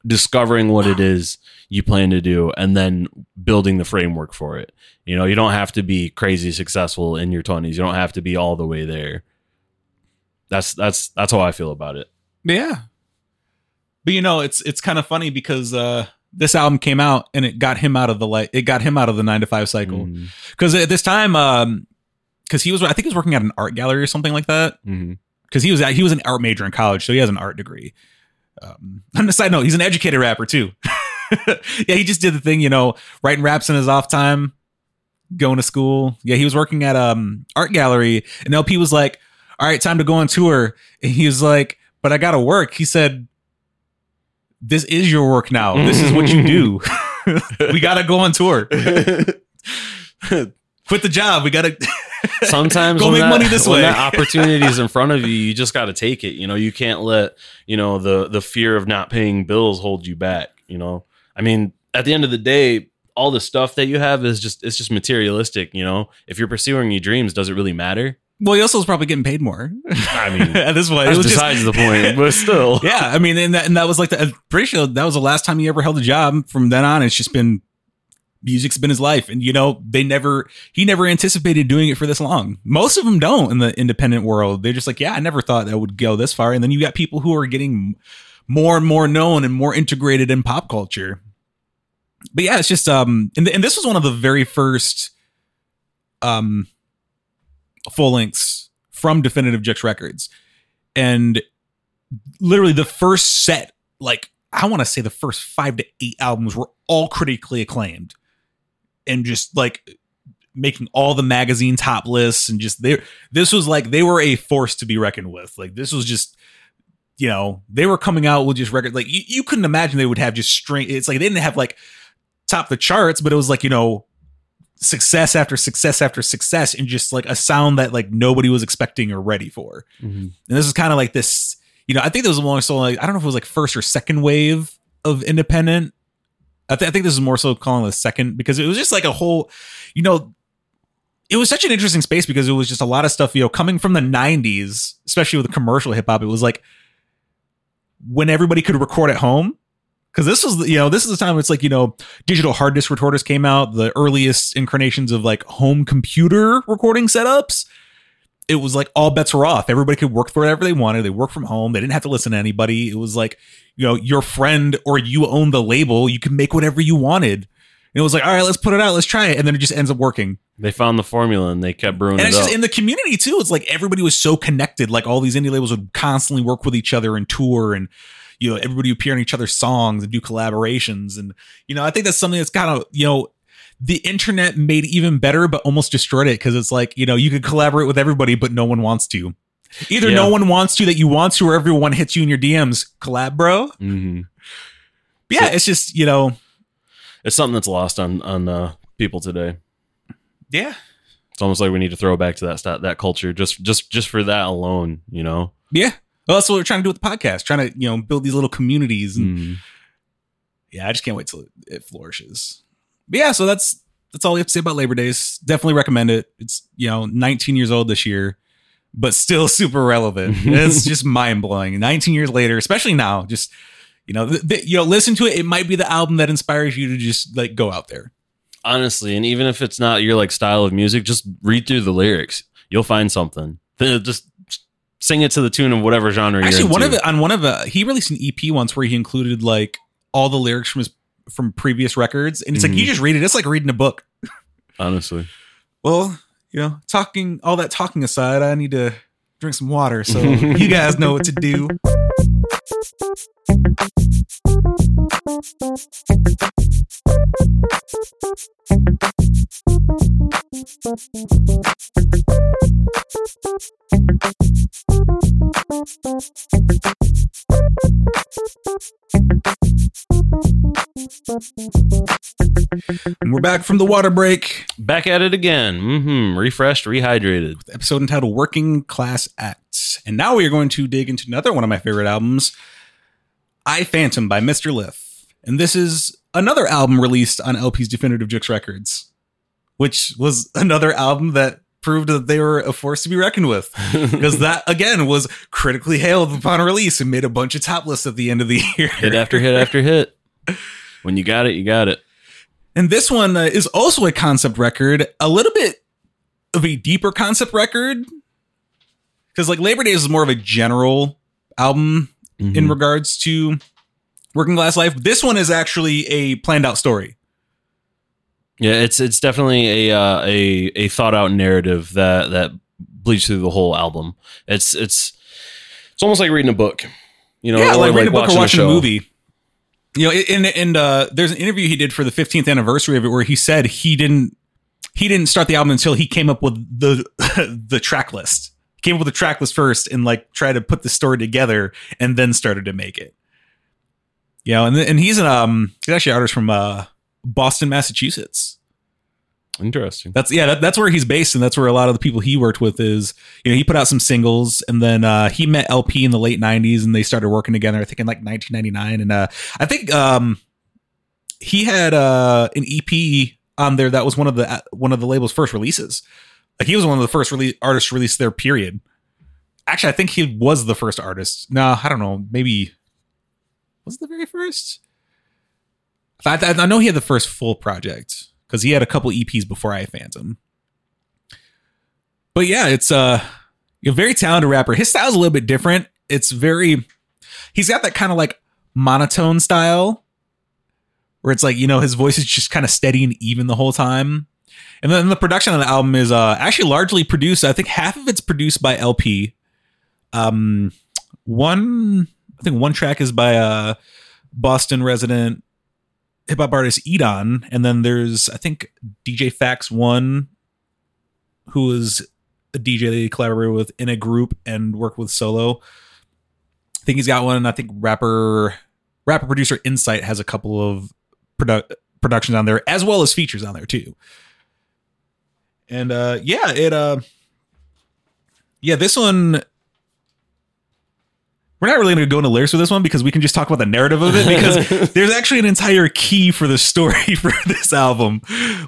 discovering what it is you plan to do and then building the framework for it you know you don't have to be crazy successful in your 20s you don't have to be all the way there that's that's that's how i feel about it yeah. But you know, it's, it's kind of funny because, uh, this album came out and it got him out of the light. It got him out of the nine to five cycle. Mhm. because at this time um because he was i think he was working at an art gallery or something like that Mhm. because he was he was an art major in college so he has an art degree um [LAUGHS] on the side note he's an educated rapper too [LAUGHS] [LAUGHS] yeah he just did the thing you know writing raps in his off time going to school. Yeah he was working at um art gallery and El-P was like all right time to go on tour. And he was like but i gotta work. He said this is your work now. This is what you do. [LAUGHS] We gotta go on tour. [LAUGHS] Quit the job. We gotta sometimes Go when make that, money this way. that opportunity is in front of you you just got to take it. You know you can't let you know the the fear of not paying bills hold you back you know i mean at the end of the day all the stuff that you have is just it's just materialistic you know if you're pursuing your dreams does it really matter Well, he also was probably getting paid more. I mean, [LAUGHS] at this point, it was just, besides the point but still [LAUGHS] yeah. I mean, and that, and that was like the, I'm pretty sure that was the last time he ever held a job. From then on, it's just been music's been his life, and you know, they never he never anticipated doing it for this long. Most of them don't in the independent world. They're just like, yeah, I never thought that would go this far. And then you got people who are getting more and more known and more integrated in pop culture. But yeah, it's just um, and, and this was one of the very first um full lengths from Definitive Jux Records. And literally the first set, like I want to say the first five to eight albums were all critically acclaimed. And just like making all the magazine top lists and just they this was like they were a force to be reckoned with. Like this was just you know, they were coming out with just record like you, you couldn't imagine they would have just string it's like they didn't have like top the charts, but it was like, you know, success after success after success and just like a sound that like nobody was expecting or ready for. Mhm. And this is kind of like this, you know, I think there was a long so like I don't know if it was like first or second wave of independent. I, th- I think this is more so calling a second because it was just like a whole, you know, it was such an interesting space because it was just a lot of stuff, you know, coming from the 90s, especially with the commercial hip hop. It was like when everybody could record at home. Cause this was, you know, this is the time it's like, you know, digital hard disk recorders came out, the earliest incarnations of like home computer recording setups it was like all bets were off. Everybody could work for whatever they wanted. They worked from home. They didn't have to listen to anybody. It was like, you know, your friend or you own the label. You can make whatever you wanted. And it was like, all right, let's put it out. Let's try it. And then it just ends up working. They found the formula and they kept brewing and it it's up. just in the community too. It's like everybody was so connected. Like all these indie labels would constantly work with each other and tour, and you know everybody would appear on each other's songs and do collaborations. And you know I think that's something that's kind of you know the internet made even better, but almost destroyed it because it's like you know you could collaborate with everybody, but no one wants to. Either Yeah. no one wants to that you want to, or everyone hits you in your DMs. Collab, bro. Mhm. Yeah, So- it's just you know It's something that's lost on on uh, people today. Yeah It's almost like we need to throw back to that that culture just just just for that alone. You know. yeah. Well, that's what we're trying to do with the podcast, trying to you know build these little communities and Mhm. yeah, I just can't wait till it flourishes. But yeah, so that's that's all we have to say about Labor Days. Definitely recommend it. It's you know 19 years old this year, but still [LAUGHS] super relevant. [LAUGHS] it's just mind blowing. 19 years later, especially now, just you know, th- th- you know, listen to it. It might be the album that inspires you to just like go out there. Honestly, and even if it's not your like style of music, just read through the lyrics. You'll find something. Then just sing it to the tune of whatever genre Actually, one of it on one of uh, he released an EP once where he included like all the lyrics from his from previous records, and it's like you Mhm. just read it. It's like reading a book. Honestly. Well, you know, talking all that talking aside, I need to drink some water. So [LAUGHS] you guys know what to do. And we're back from the water break. Back at it again. hmm Refreshed, rehydrated. With episode entitled Working Class Acts. And now we are going to dig into another one of my favorite albums, I Phantom by Mr. Lif. And this is another album released on El-P's Definitive Jux Records, which was [LAUGHS] another album that proved that they were a force to be reckoned with. [LAUGHS] Because that, again, was critically hailed upon release and made a bunch of top lists at the end of the [LAUGHS] year. hit after hit after hit. When you got it, you got it. And this one uh, is also a concept record, a little bit of a deeper concept record. Because like Labor Days is more of a general album in Mhm. regards to working class life. This one is actually a planned out story. Yeah, it's it's definitely a uh, a a thought out narrative that that bleeds through the whole album. It's it's it's almost like reading a book. You know, yeah, like reading a book or watching a show. movie. You know, and and uh, there's an interview he did for the 15th anniversary of it where he said he didn't he didn't start the album until he came up with the [LAUGHS] the track list. Came up with the track list first and like tried to put the story together and then started to make it. You know, and and he's an um he's actually an artist from uh Boston, Massachusetts. Interesting. That's yeah, that, that's where he's based, and that's where a lot of the people he worked with is. You know, he put out some singles, and then uh, he met El-P in the late '90s, and they started working together. I think in like 1999, and uh, I think um, he had uh, an EP on there that was one of the uh, one of the label's first releases. Like he was one of the first rele- artists to release their period. Actually, I think he was the first artist. No, I don't know. Maybe was the very first. I, I, I know he had the first full project because he had a couple EPs before I Phantom. But yeah, it's uh, a very talented rapper. His style's a little bit different. It's very, he's got that kind of like monotone style where it's like, you know, his voice is just kind of steady and even the whole time. And then the production on the album is uh, actually largely produced. I think half of it's produced by El-P. Um, one, I think one track is by uh, Boston resident hip hop artist Edan, and then there's I think DJ Fakts One, who is a DJ that he collaborated with in a group and worked with solo. I think he's got one. I think rapper rapper producer Insight has a couple of produ- productions on there as well as features on there too. And uh yeah, it uh yeah, this one we're not really going to go into lyrics with this one because we can just talk about the narrative of it because [LAUGHS] there's actually an entire key for the story [LAUGHS] for this album.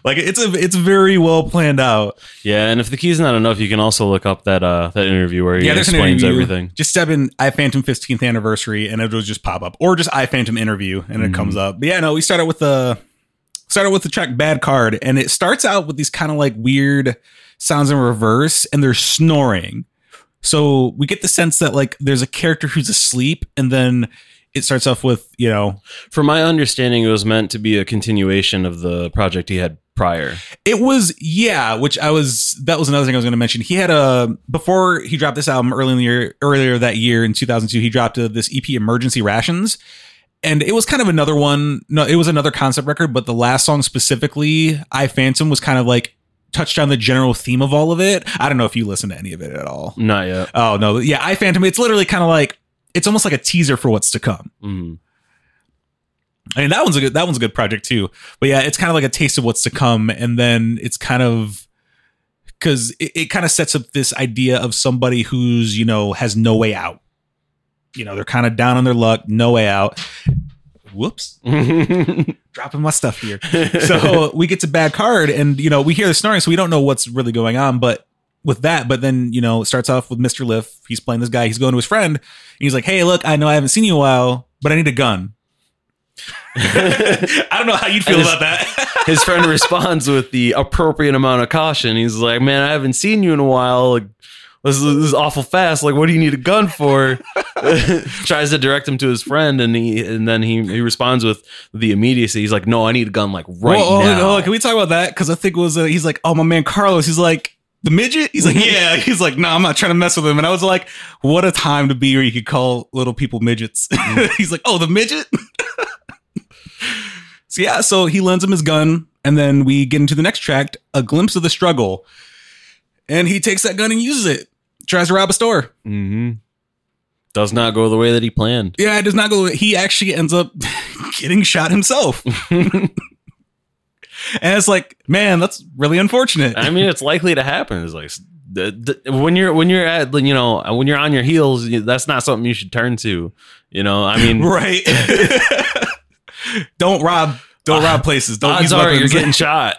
Like it's a it's very well planned out. Yeah, and if the key's not enough, you can also look up that uh that interview where he Yeah, there's an explains interview. everything. Just step in I Phantom 15th anniversary and it'll just pop up, or just I Phantom interview and it Mhm. comes up. But yeah, no, we started with the started with the track Bad Card, and it starts out with these kind of like weird sounds in reverse, and they're snoring. So we get the sense that like there's a character who's asleep, and then it starts off with you know From my understanding, it was meant to be a continuation of the project he had prior. It was yeah, which I was that was another thing I was going to mention. He had a before he dropped this album early in the year earlier that year in 2002 he dropped uh this EP Emergency Rations and it was kind of another one no it was another concept record but the last song specifically I Phantom was kind of like touched on the general theme of all of it. I don't know if you listen to any of it at all. Not yet. Oh no, yeah, I Phantom it's literally kind of like it's almost like a teaser for what's to come. Mhm. I mean, that one's a good that one's a good project too. But yeah, it's kind of like a taste of what's to come, and then it's kind of because it, it kind of sets up this idea of somebody who's you know has no way out. You know, they're kind of down on their luck, no way out. Whoops, [LAUGHS] dropping my stuff here. So [LAUGHS] we get to bad card, and you know we hear the snoring, so we don't know what's really going on. But with that, but then you know it starts off with Mister Lif. He's playing this guy. He's going to his friend, and he's like, "Hey, look, I know I haven't seen you in a while, but I need a gun." [LAUGHS] I don't know how you'd feel just- about that. His friend responds with the appropriate amount of caution. He's like, "Man, I haven't seen you in a while. Like, this is, this is awful fast. Like, what do you need a gun for?" [LAUGHS] Tries to direct him to his friend, and he and then he he responds with the immediacy. He's like, "No, I need a gun like right Whoa, oh, now." oh, can we talk about that? Because I think it was uh, he's like, oh my man Carlos. He's like the midget. He's like, yeah. [LAUGHS] He's like, no, I'm not trying to mess with him. And I was like, what a time to be where you could call little people midgets. [LAUGHS] he's like, oh, the midget. so yeah, so he lends him his gun, and then we get into the next track, a glimpse of the struggle, and he takes that gun and uses it. Tries to rob a store. hmm Does not go the way that he planned. Yeah, it does not go. He actually ends up [LAUGHS] getting shot himself. [LAUGHS] and it's like, man, that's really unfortunate. I mean, it's likely to happen. It's like when you're when you're at you know when you're on your heels, that's not something you should turn to. You know, I mean, [LAUGHS] right. don't rob. Don't rob places. Don't odds use are you're getting shot.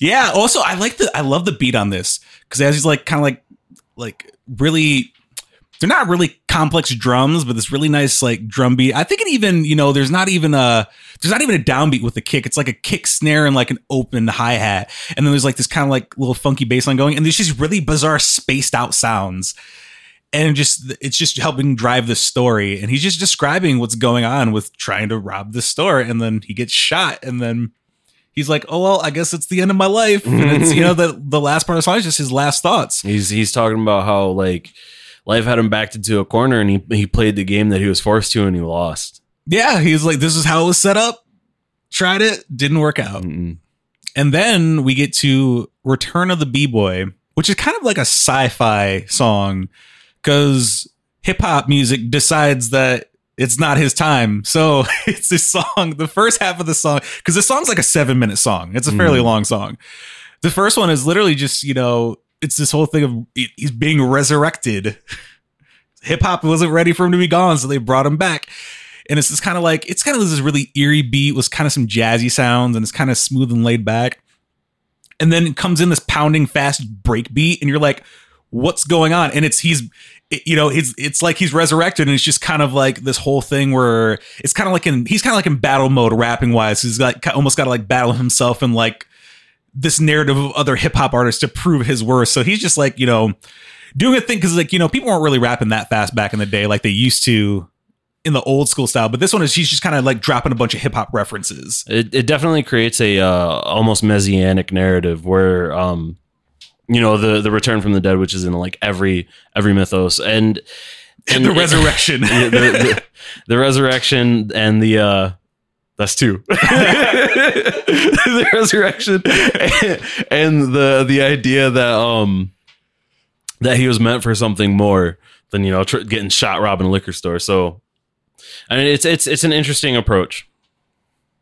Yeah. Also, I like the. I love the beat on this because as he's like kind of like like really. They're not really complex drums, but this really nice like drum beat. I think it even you know there's not even a there's not even a downbeat with the kick. It's like a kick snare and like an open hi hat, and then there's like this kind of like little funky bass line going, and there's just really bizarre spaced out sounds, and just it's just helping drive the story. And he's just describing what's going on with trying to rob the store, and then he gets shot, and then he's like, "Oh well, I guess it's the end of my life." And it's you know the the last part of the song is just his last thoughts. he's he's talking about how like life had him backed into a corner, and he he played the game that he was forced to, and he lost. Yeah, he's like, "This is how it was set up." Tried it, didn't work out. Mm-mm. And then we get to Return of the B Boy, which is kind of like a sci fi song because hip hop music decides that it's not his time. So [LAUGHS] it's this song, the first half of the song, because the song's like a seven minute song. It's a fairly Mhm. long song. The first one is literally just, you know, it's this whole thing of he's being resurrected. [LAUGHS] Hip hop wasn't ready for him to be gone, so they brought him back. And it's this kind of like, it's kind of this really eerie beat with kind of some jazzy sounds and it's kind of smooth and laid back. And then it comes in this pounding fast break beat, and you're like, what's going on? And it's he's you know, it's it's like he's resurrected, and it's just kind of like this whole thing where it's kind of like in he's kind of like in battle mode rapping wise. He's like almost got to like battle himself and like this narrative of other hip hop artists to prove his worth. So he's just like you know doing a thing because like you know people weren't really rapping that fast back in the day like they used to in the old school style. But this one is he's just kind of like dropping a bunch of hip hop references. It, it definitely creates a uh, almost messianic narrative where um you know the the return from the dead which is in like every every mythos. And [LAUGHS] and the resurrection. [LAUGHS] The, the, the resurrection and the uh that's two. [LAUGHS] The resurrection and the the idea that um that he was meant for something more than you know tr- getting shot robbing a liquor store. So I mean, it's it's it's an interesting approach.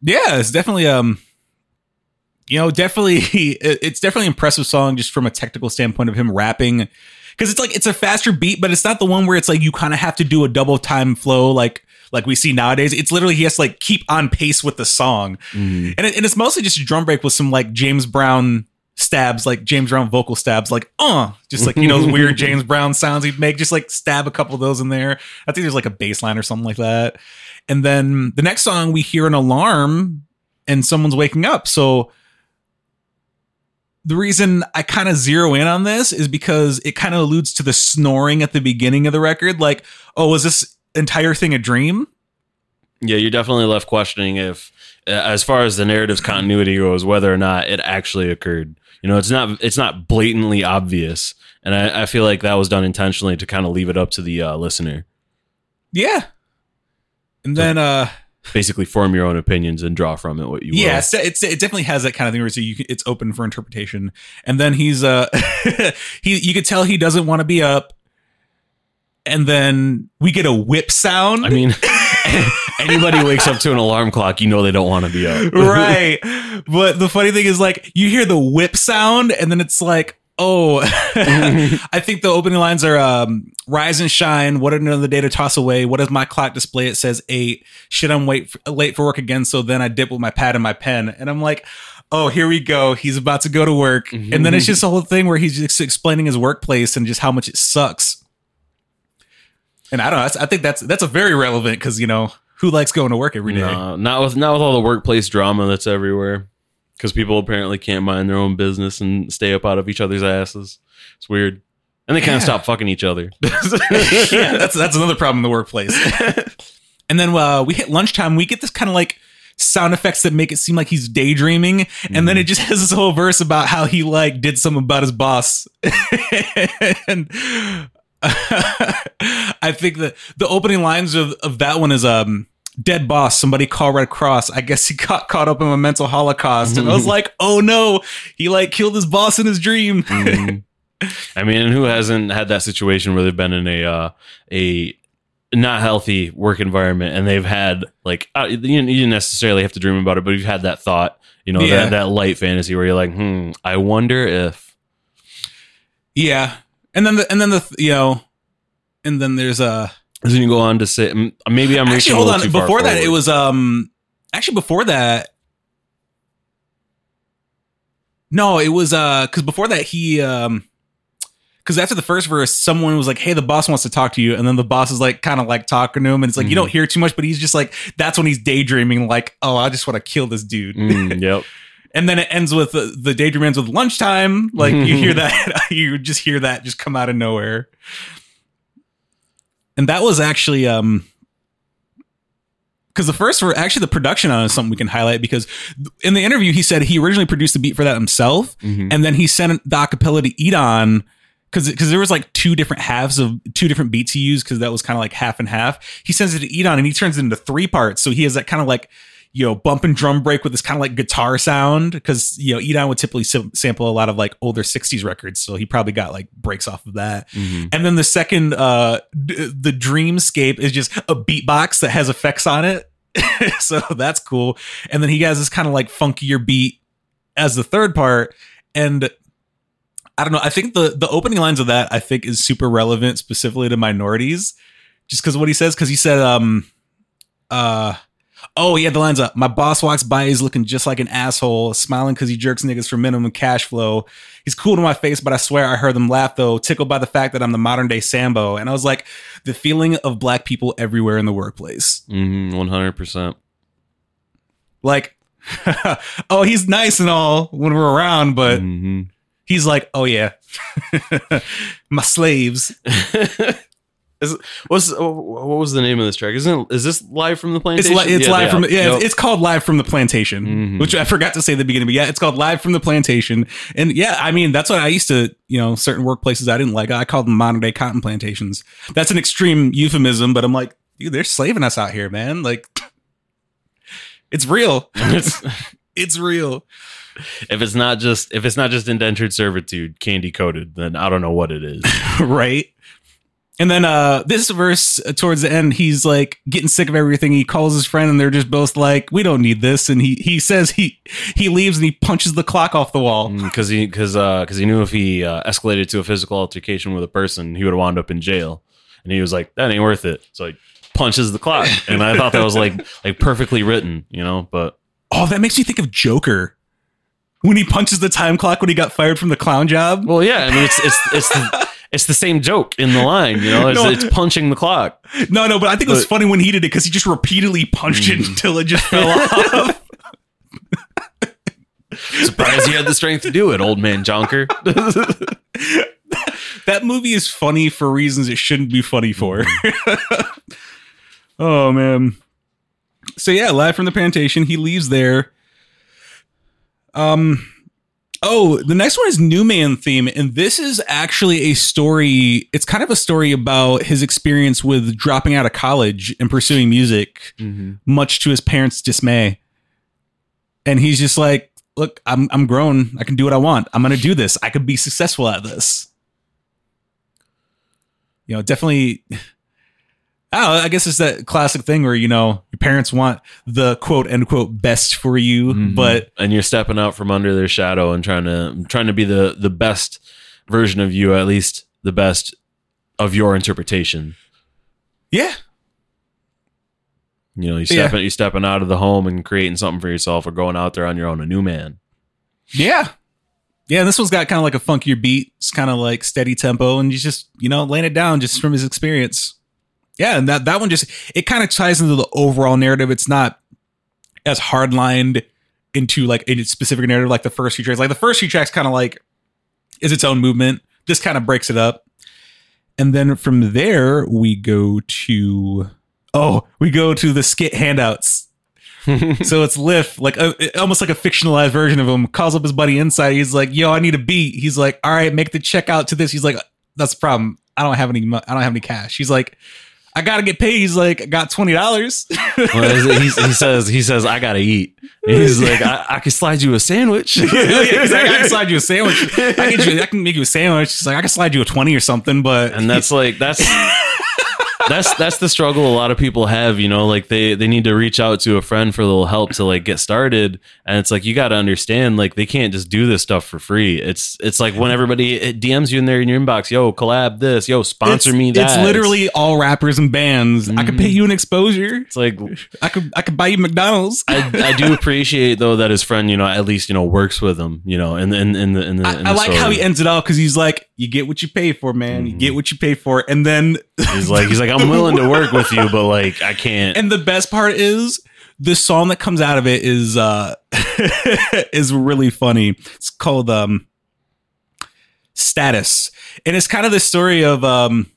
Yeah, it's definitely um you know, definitely [LAUGHS] it's definitely an impressive song just from a technical standpoint of him rapping cuz it's like it's a faster beat but it's not the one where it's like you kind of have to do a double time flow like like we see nowadays. It's literally he has to like keep on pace with the song. And, it, and it's mostly just a drum break with some like James Brown stabs, like James Brown vocal stabs, like uh, just like you know those [LAUGHS] weird James Brown sounds he'd make. Just like stab a couple of those in there. I think there's like a bass line or something like that. And then the next song we hear an alarm and someone's waking up. So the reason I kind of zero in on this is because it kind of alludes to the snoring at the beginning of the record. Like, oh, is this entire thing a dream? Yeah, you're definitely left questioning if as far as the narrative's continuity goes, whether or not it actually occurred. You know, it's not it's not blatantly obvious, and I, I feel like that was done intentionally to kind of leave it up to the uh, listener. Yeah. And then uh Basically, form your own opinions and draw from it what you will. yeah, it's, it's it definitely has that kind of thing where so you can, it's open for interpretation. And then he's uh [LAUGHS] he you could tell he doesn't want to be up. And then we get a whip sound. I mean, [LAUGHS] anybody wakes up to an alarm clock, you know they don't want to be up. [LAUGHS] right. But the funny thing is, like, you hear the whip sound, and then it's like, oh, [LAUGHS] [LAUGHS] I think the opening lines are um, rise and shine. What another day to toss away. What does my clock display? It says eight. Shit, I'm wait late for work again. So then I dip with my pad and my pen, and I'm like, oh, here we go. He's about to go to work, and then it's just a whole thing where he's just explaining his workplace and just how much it sucks. And I don't know. I think that's that's a very relevant because you know who likes going to work every day. No, not with not with all the workplace drama that's everywhere. Because people apparently can't mind their own business and stay up out of each other's asses. It's weird, and they kind of Yeah. stop fucking each other. [LAUGHS] yeah, that's that's another problem in the workplace. [LAUGHS] and then uh, we hit lunchtime. We get this kind of like sound effects that make it seem like he's daydreaming, and then it just has this whole verse about how he like did something about his boss. [LAUGHS] and I think that the opening lines of, of that one is um dead boss somebody call red cross i guess he got caught up in a mental holocaust and i was like oh no he like killed his boss in his dream Mhm. [LAUGHS] I mean, who hasn't had that situation where they've been in a uh, a not healthy work environment and they've had like uh, you, you didn't necessarily have to dream about it, but you've had that thought, you know, Yeah. that, that light fantasy where you're like, hmm, I wonder if. Yeah, and then the and then the you know, and then there's a Then you go on to say, maybe I'm actually a hold on. Before that, it was um actually before that. No, it was uh because before that he um because after the first verse, someone was like, "Hey, the boss wants to talk to you," and then the boss is like, kind of like talking to him, and it's like you Mhm. don't hear too much, but he's just like, that's when he's daydreaming, like, "Oh, I just want to kill this dude." Mm, yep. [LAUGHS] and then it ends with the, the daydream ends with lunchtime. Like you hear [LAUGHS] that, [LAUGHS] you just hear that just come out of nowhere. And that was actually um because the first were actually the production on it is something we can highlight because in the interview he said he originally produced the beat for that himself Mhm. and then he sent the acapella to Edan because because there was like two different halves of two different beats he used because that was kind of like half and half. He sends it to Edan and he turns it into three parts. So he has that kind of like you know bump and drum break with this kind of like guitar sound because you know Edan would typically sim- sample a lot of like older '60s records, so he probably got like breaks off of that. Mhm. And then the second, uh, d- the Dreamscape is just a beatbox that has effects on it. [LAUGHS] so that's cool. And then he has this kind of like funkier beat as the third part. And I don't know. I think the the opening lines of that I think is super relevant specifically to minorities, just because what he says. Because he said, um, uh, oh yeah, the lines up. My boss walks by, he's looking just like an asshole, smiling because he jerks niggas for minimum cash flow. He's cool to my face, but I swear I heard them laugh though, tickled by the fact that I'm the modern day Sambo. And I was like, the feeling of black people everywhere in the workplace. Mhm, 100%. Like, [LAUGHS] oh, he's nice and all when we're around, but Mhm. he's like, oh yeah, [LAUGHS] my slaves. [LAUGHS] Is, what's what was the name of this track? Isn't it, is this live from the It's plantation? li- it's Yeah, live from yeah, Yep. it's, it's called live from the plantation, Mhm. which I forgot to say at the beginning. But yeah, it's called live from the plantation, and yeah, I mean that's what I used to you know certain workplaces I didn't like. I called them modern day cotton plantations. That's an extreme euphemism, but I'm like, dude, they're slaving us out here, man. Like, [LAUGHS] it's real. It's- [LAUGHS] It's real. if it's not just if it's not just indentured servitude, candy coated, then I don't know what it is. [LAUGHS] right? And then uh this verse uh, towards the end, he's like getting sick of everything. He calls his friend, and they're just both like, "We don't need this." And he he says he he leaves and he punches the clock off the wall. because he because uh because he knew if he uh, escalated to a physical altercation with a person, he would have wound up in jail, and he was like, "That ain't worth it." So he punches the clock, [LAUGHS] and I thought that was like like perfectly written, you know. But Oh, that makes me think of Joker when he punches the time clock when he got fired from the clown job. well, yeah, I mean it's it's it's the, it's the same joke in the line, you know. It's, No. it's punching the clock. No, no, but I think it was But- funny when he did it because he just repeatedly punched it Mm. until it just [LAUGHS] fell off. Surprised you had the strength to do it, old man Jonker. [LAUGHS] that movie is funny for reasons it shouldn't be funny for. [LAUGHS] oh man. so yeah, live from the plantation. He leaves there. Um, oh, the next one is New Man theme, and this is actually a story. It's kind of a story about his experience with dropping out of college and pursuing music, mm-hmm. much to his parents' dismay. And he's just like, "Look, I'm I'm grown. I can do what I want. I'm gonna do this. I could be successful at this." You know, definitely. Oh, I guess it's that classic thing where you know your parents want the quote end quote best for you, Mhm. but and you're stepping out from under their shadow and trying to trying to be the the best version of you, at least the best of your interpretation. yeah, You know, you Yeah. stepping you stepping out of the home and creating something for yourself, or going out there on your own, a new man. Yeah. Yeah, this one's got kind of like a funkier beat. It's kind of like steady tempo, and he's just, you know, laying it down just from his experience. Yeah, and that that one just it kind of ties into the overall narrative. It's not as hardlined into like a specific narrative like the first few tracks. Like the first few tracks kind of like is its own movement. This kind of breaks it up. And then from there we go to oh, we go to the skit handouts [LAUGHS] so it's Lif, like uh, a, almost like a fictionalized version of him, calls up his buddy inside. He's like, "Yo, I need a beat." He's like, "All right, make the check out to this." He's like, "That's the problem. I don't have any. I don't have any cash." He's like, "I gotta get paid." He's like, "I got twenty dollars." Well, he, says he says I gotta eat. And he's [LAUGHS] like I, I can slide you a sandwich. [LAUGHS] "I can slide you a sandwich. I can, you, I can make you a sandwich." He's like, "I can slide you a twenty or something," but and that's [LAUGHS] like that's that's that's the struggle a lot of people have you know like they they need to reach out to a friend for a little help to like get started and it's like you got to understand like they can't just do this stuff for free it's it's like when everybody dms you in there in your inbox yo collab this yo sponsor it's, me that It's literally all rappers and bands. I could pay mm-hmm. you an exposure. it's like I could I could buy you McDonald's. I, I do appreciate though that his friend you know at least you know works with him you know in in in the in the, I, in I the like how he ends it all because he's like, "You get what you pay for, man. You get what you pay for." And then, [LAUGHS] he's like he's like I'm willing to work with you but like I can't and the best part is the song that comes out of it is uh [LAUGHS] is really funny. It's called um Status, and it's kind of the story of um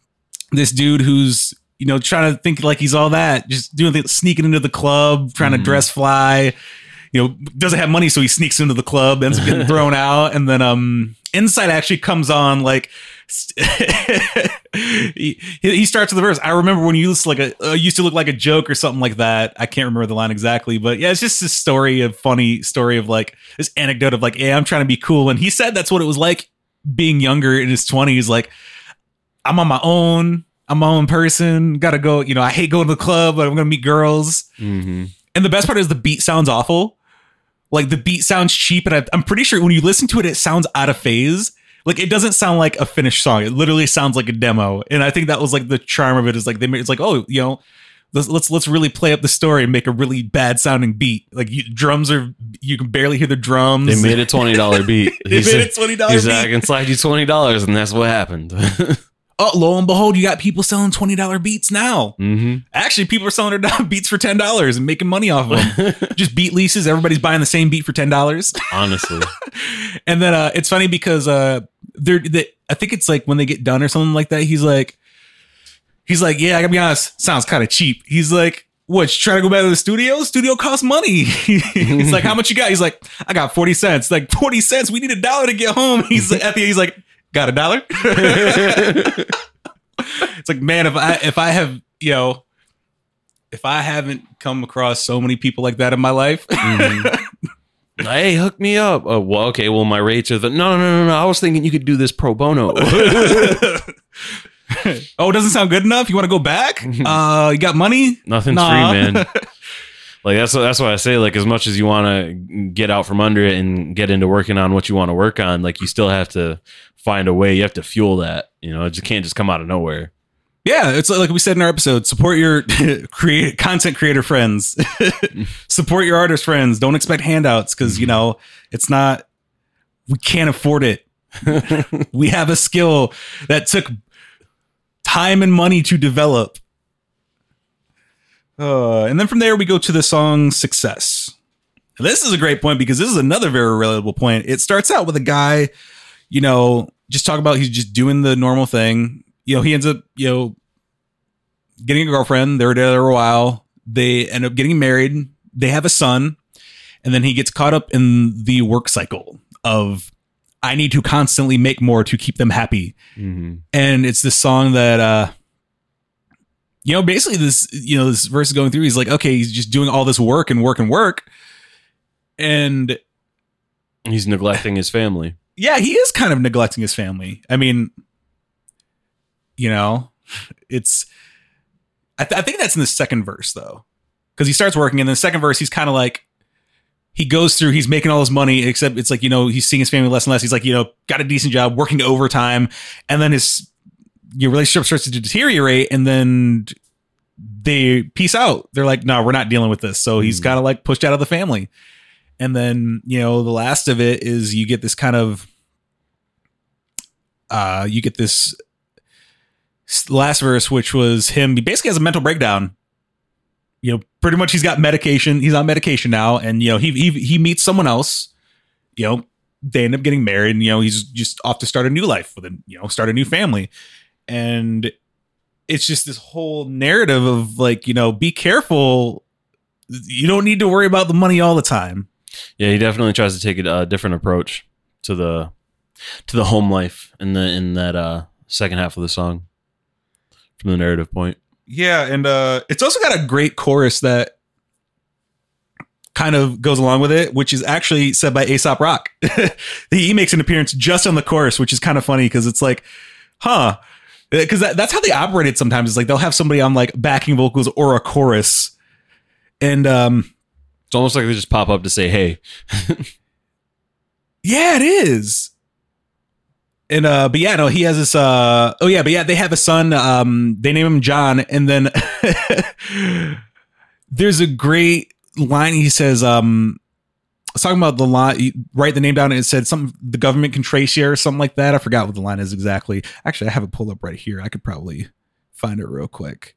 this dude who's you know trying to think like he's all that, just doing things, sneaking into the club, trying to Mhm. dress fly. You know, doesn't have money, so he sneaks into the club, ends up getting [LAUGHS] thrown out, and then um, Inside actually comes on like [LAUGHS] he, he starts with the verse. I remember when you used to like a uh, used to look like a joke or something like that. I can't remember the line exactly, but yeah, it's just this story of funny story of like this anecdote of like, yeah, I'm trying to be cool, and he said that's what it was like being younger in his 20s. Like, I'm on my own. I'm my own person. Got to go. You know, I hate going to the club, but I'm gonna meet girls. Mhm. And the best part is the beat sounds awful. Like the beat sounds cheap, and I, I'm pretty sure when you listen to it, it sounds out of phase. Like it doesn't sound like a finished song. It literally sounds like a demo. And I think that was like the charm of it. Is like they made it's like oh you know let's let's let's really play up the story and make a really bad sounding beat. Like you, drums are you can barely hear the drums. they made a twenty dollar beat [LAUGHS] They He made a twenty he dollars said I beat. can slide you twenty dollars and that's what happened [LAUGHS] Oh, lo and behold, you got people selling twenty dollar beats now. hmm Actually, people are selling their [LAUGHS] beats for ten dollars and making money off of them. [LAUGHS] Just beat leases. Everybody's buying the same beat for ten dollars. honestly [LAUGHS] and then uh, it's funny because uh, they're they, I think it's like when they get done or something like that. He's like, he's like, yeah, I gotta be honest, sounds kind of cheap. He's like, what? You trying to go back to the studio? Studio costs money. he's like, how much you got? He's like, I got forty cents. Like forty cents. We need a dollar to get home. He's like, at the end, he's like, got a dollar. [LAUGHS] it's like, man, if I if I have you know. If I haven't come across so many people like that in my life, hey hook me up oh, well okay well my rates are the no no no no no I was thinking you could do this pro bono [LAUGHS] [LAUGHS] oh, it doesn't sound good enough. You want to go back? Uh, you got money? nothing's Nah. free man like that's that's why I say like as much as you want to get out from under it and get into working on what you want to work on like you still have to find a way you have to fuel that you know it just can't just come out of nowhere Yeah, it's like, like we said in our episode. Support your [LAUGHS] create content creator friends. [LAUGHS] support your artist friends. Don't expect handouts because you mm-hmm. know it's not. We can't afford it. [LAUGHS] we have a skill that took time and money to develop. Uh, and then from there we go to the song "Success." This is a great point because this is another very relatable point. It starts out with a guy, you know, just talk about he's just doing the normal thing. You know, he ends up, you know, getting a girlfriend. They're together a while. They end up getting married. They have a son, and then he gets caught up in the work cycle of I need to constantly make more to keep them happy. Mm-hmm. And it's this song that uh you know, basically this you know, this verse is going through, he's like, okay, he's just doing all this work and work and work. And He's neglecting his family. yeah, he is kind of neglecting his family. I mean, you know, it's. I, th- I think that's in the second verse though, because he starts working, and in the second verse, he's kind of like, he goes through, he's making all his money, except it's like you know he's seeing his family less and less. He's like you know got a decent job, working overtime, and then his your relationship starts to deteriorate, and then they peace out. They're like, no, we're not dealing with this. So he's Mm. kind of like pushed out of the family. And then, you know, the last of it is you get this kind of uh you get this last verse which was him he basically has a mental breakdown. You know, pretty much he's got medication, he's on medication now and you know, he he he meets someone else, you know, they end up getting married and you know, he's just off to start a new life with a, you know, start a new family. And it's just this whole narrative of like, you know, be careful. You don't need to worry about the money all the time. Yeah, he definitely tries to take a different approach to the to the home life in the in that uh second half of the song from the narrative point. Yeah, and uh it's also got a great chorus that kind of goes along with it, which is actually said by Aesop Rock. [LAUGHS] he makes an appearance just on the chorus, which is kind of funny because it's like, huh. Because that, that's how they operated sometimes. It's like they'll have somebody on like backing vocals or a chorus. And um It's almost like they just pop up to say, "Hey." [LAUGHS] Yeah, it is. And uh but yeah, no, he has this uh oh yeah, but yeah, they have a son, um, they name him John, and then [LAUGHS] there's a great line he says, um talking about the line write the name down and it said something the government can trace you or something like that. I forgot what the line is exactly. Actually, I have it pulled up right here. I could probably find it real quick.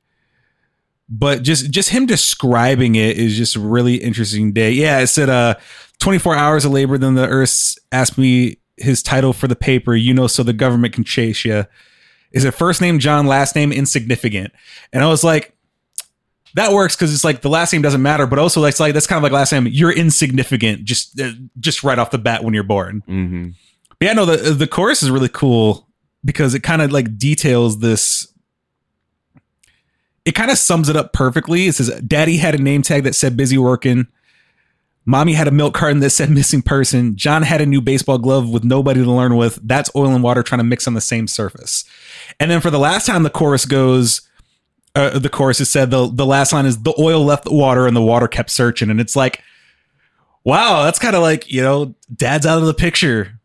But just just him describing it is just a really interesting day. Yeah, it said uh 24 hours of labor, then the Earth asked me his title for the paper, you know, so the government can chase you. Is it first name John, last name insignificant? And I was like, that works because it's like the last name doesn't matter, but also that's like that's kind of like last name. You're insignificant just uh, just right off the bat when you're born. Mm-hmm. But yeah, no, the the chorus is really cool because it kind of like details this. It kind of sums it up perfectly. It says, "Daddy had a name tag that said busy working. Mommy had a milk carton that said missing person. John had a new baseball glove with nobody to learn with. That's oil and water trying to mix on the same surface." And then for the last time, the chorus goes. Uh, the chorus is said the the last line is the oil left the water and the water kept searching and it's like wow that's kind of like you know dad's out of the picture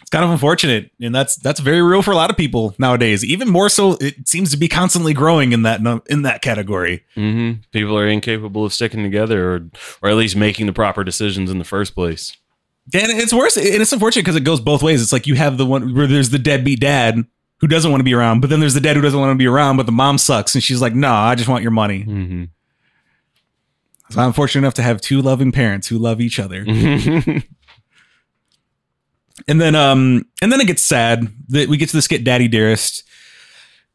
it's kind of unfortunate and that's that's very real for a lot of people nowadays even more so it seems to be constantly growing in that in that category Mm-hmm. People are incapable of sticking together, or or at least making the proper decisions in the first place. and it's worse and it's unfortunate because it goes both ways it's like you have the one where there's the deadbeat dad who doesn't want to be around but then there's the dad who doesn't want to be around but the mom sucks and she's like no i just want your money Mm-hmm. so i'm fortunate enough to have two loving parents who love each other [LAUGHS] And then um and then it gets sad that we get to this get daddy dearest.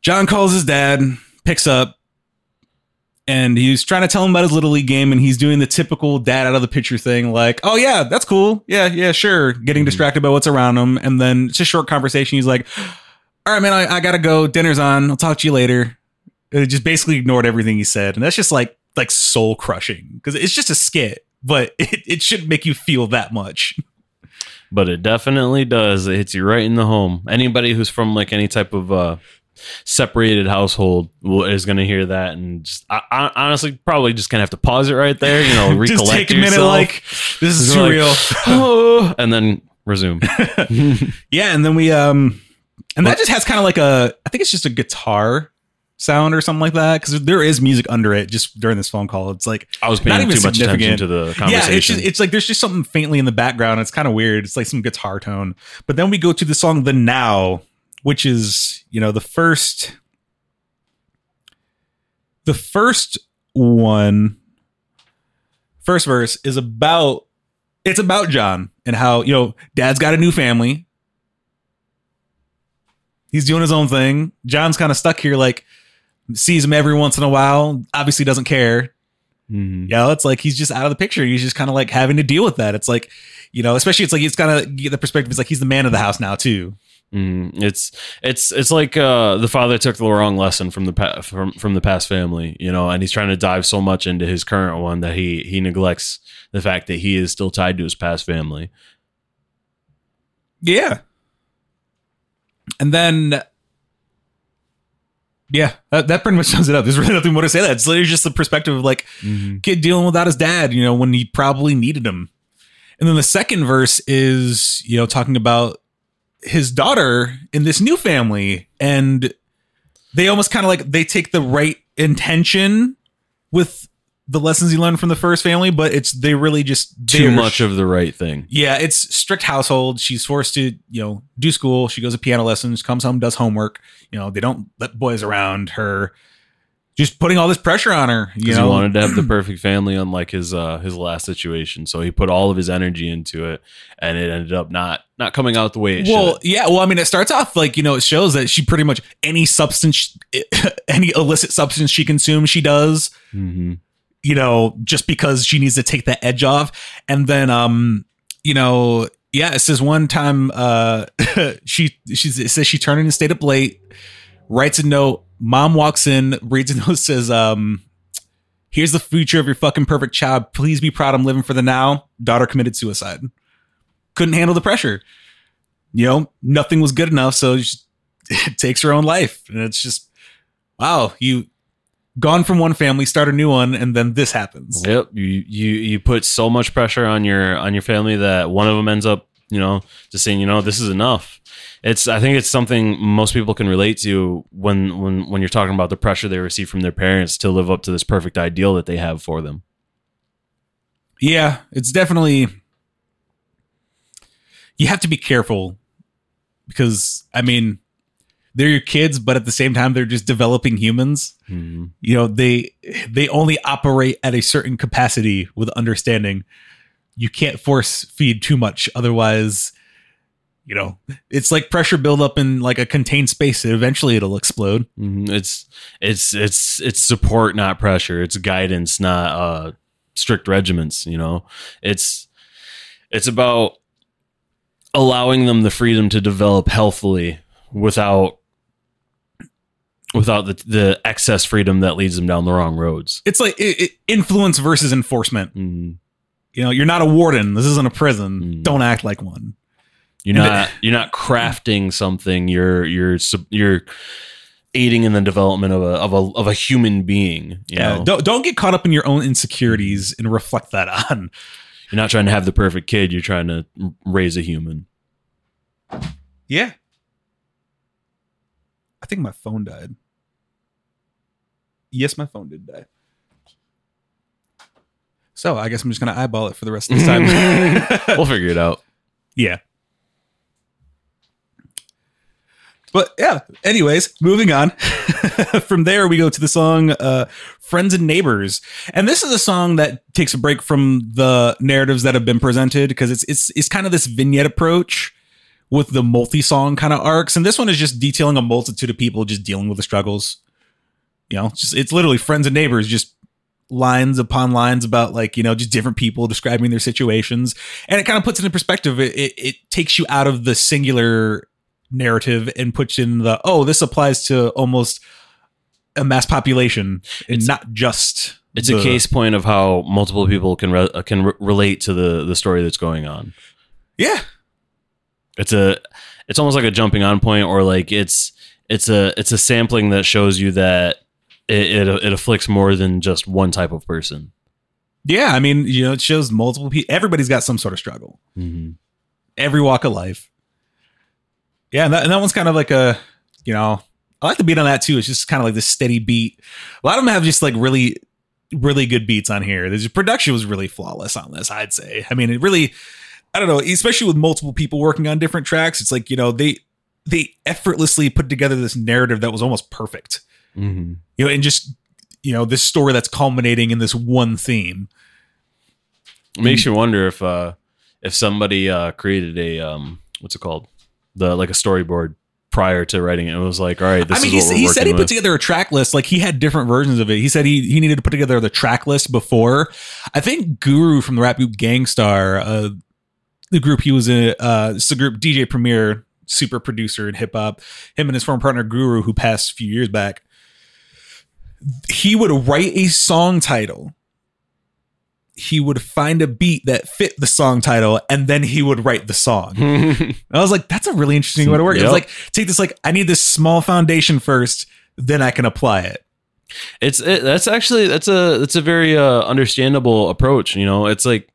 John calls his dad, picks up, and he's trying to tell him about his little league game, and he's doing the typical dad out of the picture thing, like, "Oh yeah, that's cool, yeah, yeah, sure." Getting distracted by what's around him, and then it's a short conversation. He's like, "All right, man, I, I gotta go. Dinner's on. I'll talk to you later." It just basically ignored everything he said, and that's just like like soul crushing because it's just a skit, but [LAUGHS] it, it shouldn't make you feel that much. but it definitely does. It hits you right in the home. Anybody who's from like any type of uh, separated household will, is going to hear that and just, I, I, honestly probably just gonna have to pause it right there. You know, recollect [LAUGHS] just take a minute, like this is too like, real. [LAUGHS] "Oh," and then resume. Yeah, and then we um, and that just has kind of like a, I think it's just a guitar sound or something like that because there is music under it just during this phone call. It's like I was Not paying even too much attention to the conversation. yeah, it's just it's like there's just something faintly in the background. It's kind of weird. It's like some guitar tone, but then we go to the song "The Now," which is you know the first, the first one, first verse is about it's about John and how you know Dad's got a new family. He's doing his own thing. John's kind of stuck here, like sees him every once in a while. Obviously, doesn't care. Mhm. You know, it's like he's just out of the picture. He's just kind of like having to deal with that. It's like, you know, especially it's like it's kind of the perspective. It's like he's the man of the house now too. Mm, it's it's it's like uh, the father took the wrong lesson from the pa- from from the past family, you know, and he's trying to dive so much into his current one that he he neglects the fact that he is still tied to his past family. Yeah. And then, yeah, that, that pretty much [LAUGHS] sums it up. There's really nothing more to say. That it's literally just the perspective of like mm-hmm. kid dealing without his dad, you know, when he probably needed him. And then the second verse is, you know, talking about his daughter in this new family, and they almost kind of like they take the right intention with the lessons he learned from the first family, but it's they really just Too much of the right thing. yeah, it's strict household. She's forced to, you know, do school. She goes to piano lessons, comes home, does homework. You know, they don't let boys around her. Just putting all this pressure on her. You know, he wanted to have the perfect family, unlike his uh, his last situation. So he put all of his energy into it, and it ended up not not coming out the way it well, should. yeah. Well, I mean, it starts off like you know, it shows that she pretty much any substance, [LAUGHS] any illicit substance she consumes, she does. hmm you know, just because she needs to take the edge off. And then, um, you know, yeah, it says one time, uh, [LAUGHS] she, she says she turned in and stayed up late, writes a note. Mom walks in, reads a [LAUGHS] note, says, um, here's the future of your fucking perfect child. Please be proud I'm living for the now. Daughter committed suicide. Couldn't handle the pressure. You know, nothing was good enough. So she [LAUGHS] takes her own life. And it's just, wow, you, gone from one family, start a new one, and then this happens. Yep, you you you put so much pressure on your on your family that one of them ends up, you know, just saying, you know, this is enough. It's I think it's something most people can relate to when when when you're talking about the pressure they receive from their parents to live up to this perfect ideal that they have for them. Yeah, it's definitely you have to be careful because I mean they're your kids, but at the same time they're just developing humans. Mhm. You know, they they only operate at a certain capacity with understanding. You can't force feed too much, otherwise, you know, it's like pressure buildup in like a contained space. Eventually, it'll explode. Mhm. It's it's it's it's support, not pressure. It's guidance, not uh, strict regiments. You know, it's it's about allowing them the freedom to develop healthily without without the the excess freedom that leads them down the wrong roads. It's like it, it, influence versus enforcement. Mhm. You know, you're not a warden. This isn't a prison. Mm. Don't act like one. You're And not you're not crafting something. You're you're you're aiding in the development of a of a of a human being. You Yeah, know? don't don't get caught up in your own insecurities and reflect that on. [LAUGHS] You're not trying to have the perfect kid. You're trying to raise a human. Yeah. I think my phone died. Yes, my phone did die. So I guess I'm just gonna eyeball it for the rest of this time. [LAUGHS] we'll figure it out. yeah. But yeah, anyways, moving on. [LAUGHS] from there, we go to the song uh, Friends and Neighbors. And this is a song that takes a break from the narratives that have been presented because it's, it's, it's kind of this vignette approach with the multi song kind of arcs. And this one is just detailing a multitude of people just dealing with the struggles. You know, just it's literally friends and neighbors, just lines upon lines about like, you know, just different people describing their situations. And it kind of puts it in perspective. It, it, it takes you out of the singular narrative and puts in the, oh, this applies to almost a mass population and It's- not just. It's the- a case point of how multiple people can re- uh, can re- relate to the the story that's going on. Yeah. It's a it's almost like a jumping on point, or like it's it's a it's a sampling that shows you that it it, it afflicts more than just one type of person. Yeah. I mean, you know, it shows multiple people. Everybody's got some sort of struggle. Mm-hmm. every walk of life. Yeah, and that, and that one's kind of like a, you know, I like the beat on that too. It's just kind of like this steady beat. A lot of them have just like really, really good beats on here. The production was really flawless on this, I'd say. I mean, it really, I don't know, especially with multiple people working on different tracks. It's like you know they they effortlessly put together this narrative that was almost perfect. Mm-hmm. You know, and just you know this story that's culminating in this one theme. It makes you wonder if uh if somebody uh created a um what's it called the like a storyboard prior to writing it. It was like, all right, this I mean, is he, he said he with. put together a track list. Like he had different versions of it. He said he he needed to put together the track list before. I think Guru from the rap group Gang Starr, uh, the group he was in, uh, it's the group DJ Premier, super producer in hip hop. Him and his former partner Guru, who passed a few years back. He would write a song title. He would find a beat that fit the song title, and then he would write the song. [LAUGHS] I was like, that's a really interesting way to work. It's like take this like I need this small foundation first, then I can apply it. It's it, that's actually that's a that's a very uh, understandable approach. You know, it's like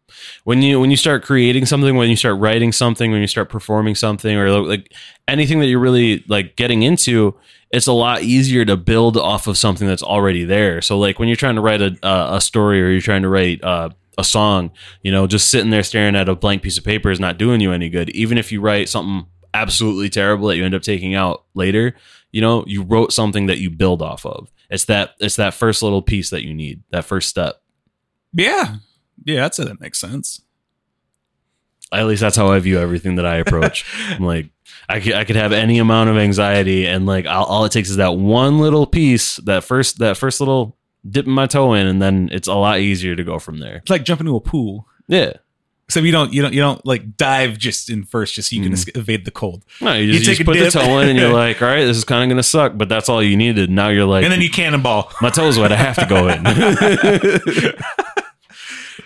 when you when you start creating something, when you start writing something, when you start performing something, or like anything that you're really like getting into, it's a lot easier to build off of something that's already there. So like when you're trying to write a a, story or you're trying to write uh, a song, you know, just sitting there staring at a blank piece of paper is not doing you any good. Even if you write something absolutely terrible that you end up taking out later, you know, you wrote something that you build off of. It's that it's that first little piece that you need, that first step. Yeah. Yeah, I'd say That makes sense. At least that's how I view everything that I approach. [LAUGHS] I'm like, I could, I could have any amount of anxiety, and like all, all it takes is that one little piece, that first that first little dipping my toe in, and then it's a lot easier to go from there. It's like jumping into a pool. Yeah, Except you don't you don't you don't like dive just in first just so you can mm-hmm. es- evade the cold. no, you You just, you take just put the toe in, and you're [LAUGHS] like, all right, this is kind of gonna suck, but that's all you needed. Now you're like, And then you cannonball. my toes wet, I have to go in. [LAUGHS]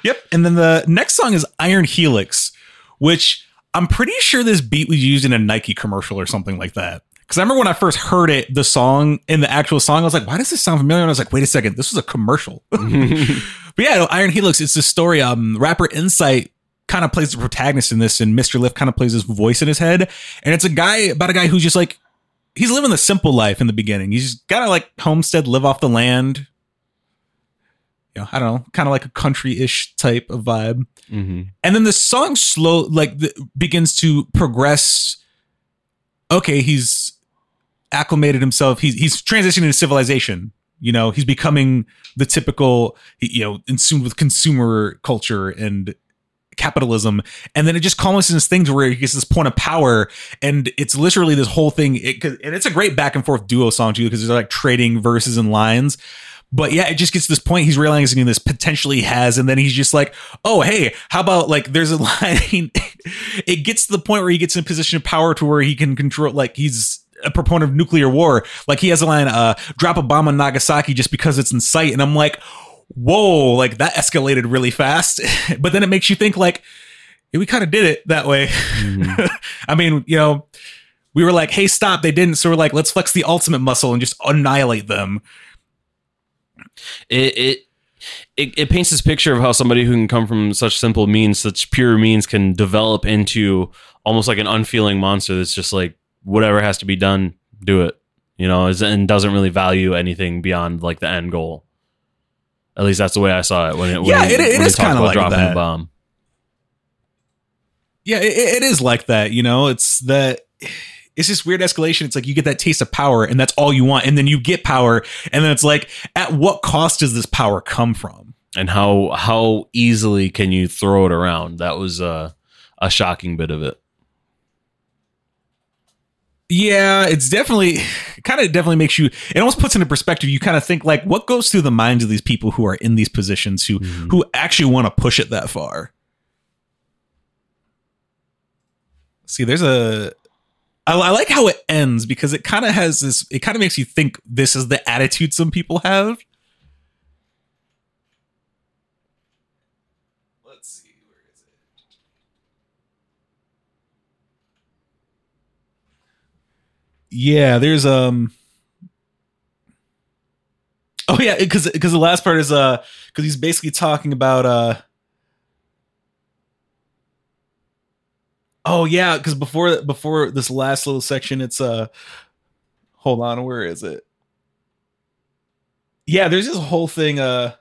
Yep. And then the next song is Iron Helix, which I'm pretty sure this beat was used in a Nike commercial or something like that. Because I remember when I first heard it, the song in the actual song, I was like, why does this sound familiar? And I was like, wait a second, this was a commercial. [LAUGHS] but yeah, no, Iron Helix, it's the story. Um, rapper Insight kind of plays the protagonist in this, and Mr. Lif kind of plays his voice in his head. And it's a guy about a guy who's just like, he's living the simple life in the beginning. He's just got to like homestead, live off the land. You know, I don't know, kind of like a country-ish type of vibe. Mhm. And then the song slow like the, begins to progress. Okay, he's acclimated himself. He's he's transitioning to civilization. You know, he's becoming the typical, you know, consumed with consumer culture and capitalism. And then it just culminates in this thing to where he gets this point of power, and it's literally this whole thing. It, and it's a great back and forth duo song too, because they're like trading verses and lines. But yeah, it just gets to this point. He's realizing this potentially has, and then he's just like, "Oh, hey, how about like there's a [LAUGHS] line?" it gets to the point where he gets in a position of power to where he can control. Like he's a proponent of nuclear war. Like he has a line, uh, "Drop a bomb on Nagasaki just because it's in sight," and I'm like, "Whoa!" Like that escalated really fast. [LAUGHS] but then it makes you think, like, yeah, we kind of did it that way. Mhm. [LAUGHS] I mean, you know, we were like, "Hey, stop!" They didn't, so we're like, "Let's flex the ultimate muscle and just annihilate them." It, it it it paints this picture of how somebody who can come from such simple means, such pure means, can develop into almost like an unfeeling monster that's just like whatever has to be done, do it. You know, and doesn't really value anything beyond like the end goal. At least that's the way I saw it when it. When Yeah, it- it he is kinda about like dropping that. the bomb. Yeah, it, it is like that. You know, it's that it's this weird escalation. It's like you get that taste of power, and that's all you want, and then you get power, and then it's like, at what cost does this power come from? and how how easily can you throw it around? That was uh, a shocking bit of it. Yeah, it's definitely kind of definitely makes you. It almost puts into perspective. You kind of think like, what goes through the minds of these people who are in these positions who Mhm. who actually want to push it that far? See, there's a. I, I like how it ends because it kind of has this. It kind of makes you think this is the attitude some people have. Let's see, where is it? Yeah, there's um. Oh yeah, because because the last part is uh because he's basically talking about uh. Oh yeah, because before before this last little section, it's uh, hold on, where is it? Yeah, there's this whole thing uh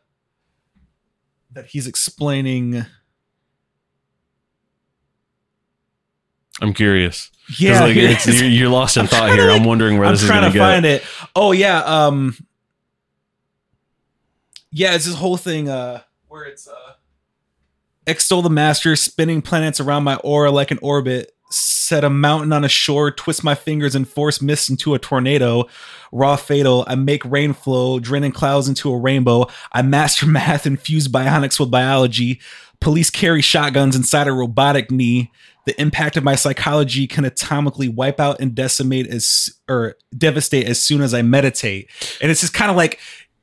that he's explaining. I'm curious. Yeah, like, [LAUGHS] you're, you're lost in thought here. like- I'm wondering where I'm this is going to to get. find it. Oh yeah, um, yeah, it's this whole thing uh where it's uh extol the master, spinning planets around my aura like an orbit, set a mountain on a shore, twist my fingers and force mist into a tornado. Raw fatal, I make rain flow, draining clouds into a rainbow. I master [LAUGHS] math, infuse bionics with biology. Police carry shotguns inside a robotic knee. The impact of my psychology can atomically wipe out and decimate as or devastate as soon as I meditate. And it's just kind of like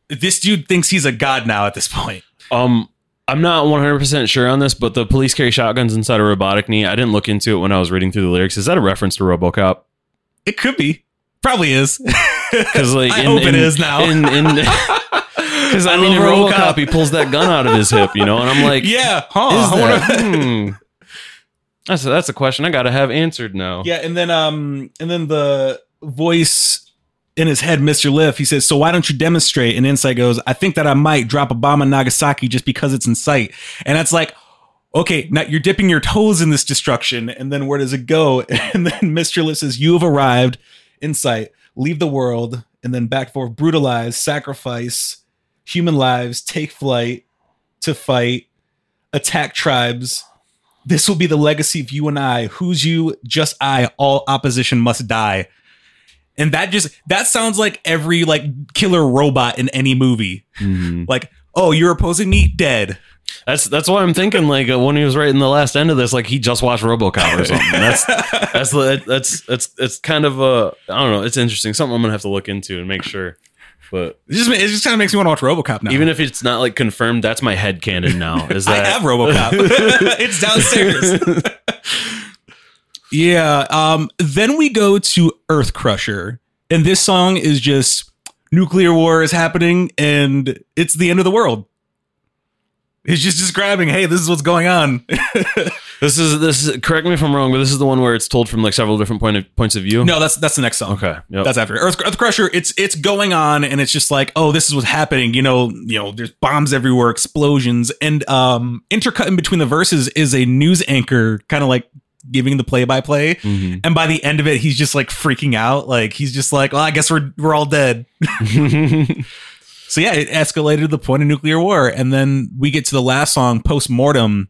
this dude thinks he's a god now at this point. Um, I'm not 100% sure on this, but the police carry shotguns inside a robotic knee. I didn't look into it when I was reading through the lyrics. Is that a reference to RoboCop? It could be. Probably is. [LAUGHS] Because like, I hope it is now. In, in, because [LAUGHS] I, I mean, in RoboCop, RoboCop. he pulls that gun out of his hip, you know, and I'm like, [LAUGHS] yeah, huh? that? hmm. That's a, that's a question I got to have answered now. Yeah, and then um and then the voice in his head, Mr. Lif, he says, So why don't you demonstrate? And Insight goes, I think that I might drop a bomb on Nagasaki just because it's in sight. And that's like, okay, now you're dipping your toes in this destruction, and then where does it go? [LAUGHS] And then Mr. Lif says, You have arrived, Insight, leave the world, and then back forth, brutalize, sacrifice human lives, take flight to fight, attack tribes. This will be the legacy of you and I. Who's you? Just I. All opposition must die. And that just that sounds like every like killer robot in any movie. Mhm. Like, oh, you're opposing me, dead. That's that's why I'm thinking like uh, when he was writing the last end of this, like he just watched RoboCop or something. [LAUGHS] That's that's the that's that's it's kind of a I don't know. It's interesting. Something I'm gonna have to look into and make sure. But It just it just kind of makes me want to watch RoboCop now. even if it's not like confirmed, that's my head canon now. Is [LAUGHS] that I have RoboCop, [LAUGHS] it's downstairs. Yeah. Um. Then we go to Earth Crusher, and this song is just nuclear war is happening, and it's the end of the world. He's just describing, hey, this is what's going on. [LAUGHS] this is this is correct me if I'm wrong, but this is the one where it's told from like several different point of, points of view. no, that's that's the next song. Okay. Yep. That's after Earth, Earth Crusher. It's it's going on, and it's just like, oh, this is what's happening. You know, you know, there's bombs everywhere, explosions, and um, intercut in between the verses is a news anchor, kind of like giving the play by play. And by the end of it, he's just like freaking out. Like he's just like, well, I guess we're we're all dead. [LAUGHS] So yeah, it escalated to the point of nuclear war, and then we get to the last song, post mortem.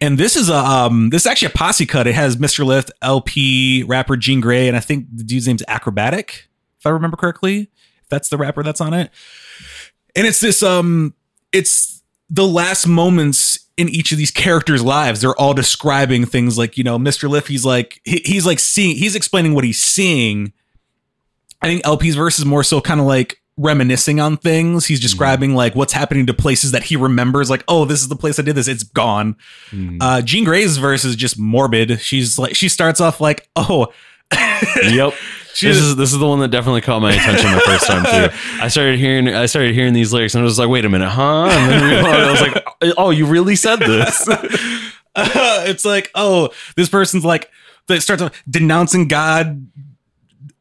And this is a um, this is actually a posse cut. It has Mr. Lif, El-P, rapper Jean Grae, and I think the dude's name's Akrobatik, if I remember correctly. If that's the rapper that's on it. And it's this um, it's the last moments in each of these characters' lives. They're all describing things like you know, Mr. Lif. He's like he, he's like seeing, he's explaining what he's seeing. I think El-P's verse is more so kind of like reminiscing on things. He's describing like what's happening to places that he remembers, like, oh, this is the place I did this. It's gone. Mhm. Uh Jean Grae's verse is just morbid. She's like she starts off like, oh [LAUGHS] yep. She this is- is this is the one that definitely caught my attention the first time too. I started hearing I started hearing these lyrics and I was like, wait a minute, huh? And then I was like, [LAUGHS] oh, you really said this? [LAUGHS] it's like, oh, this person's like that starts denouncing God,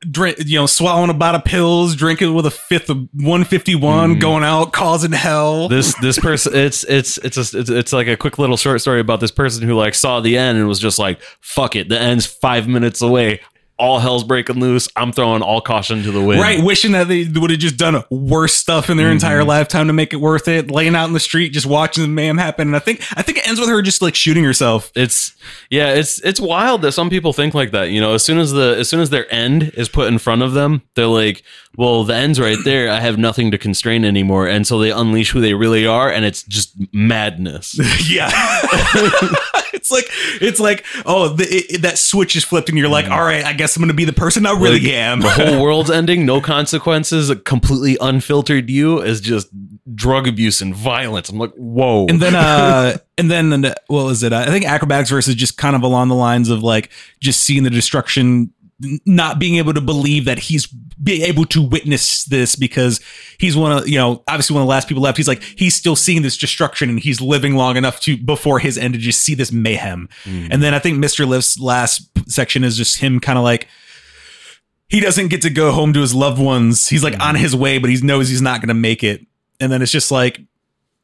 drink, you know, swallowing a bottle of pills, drinking with a fifth of 151, Mhm. going out, causing hell. this this person it's it's it's a, it's it's like a quick little short story about this person who like saw the end and was just like, fuck it, the end's five minutes away. All hell's breaking loose. I'm throwing all caution to the wind. Right, wishing that they would have just done worse stuff in their mm-hmm. entire lifetime to make it worth it. Laying out in the street, just watching the mayhem happen. And I think I think it ends with her just like shooting herself. it's yeah it's it's wild that some people think like that you know as soon as the as soon as their end is put in front of them they're like well the end's right there i have nothing to constrain anymore and so they unleash who they really are and it's just madness. [LAUGHS] Yeah, [LAUGHS] it's like it's like oh, the, it, that switch is flipped, and you're like, all right, I guess I'm gonna be the person I really Like, am. the whole [LAUGHS] world's ending no consequences a completely unfiltered you is just drug abuse and violence. I'm like whoa. And then uh and then and, what was it? I think Akrobatik's versus just kind of along the lines of like just seeing the destruction not being able to believe that he's be able to witness this because he's one of you know obviously one of the last people left. He's like he's still seeing this destruction and he's living long enough to before his end to just see this mayhem. And then i think mr Lif's last section is just him kind of like he doesn't get to go home to his loved ones. He's like on his way but he knows he's not going to make it. And then it's just like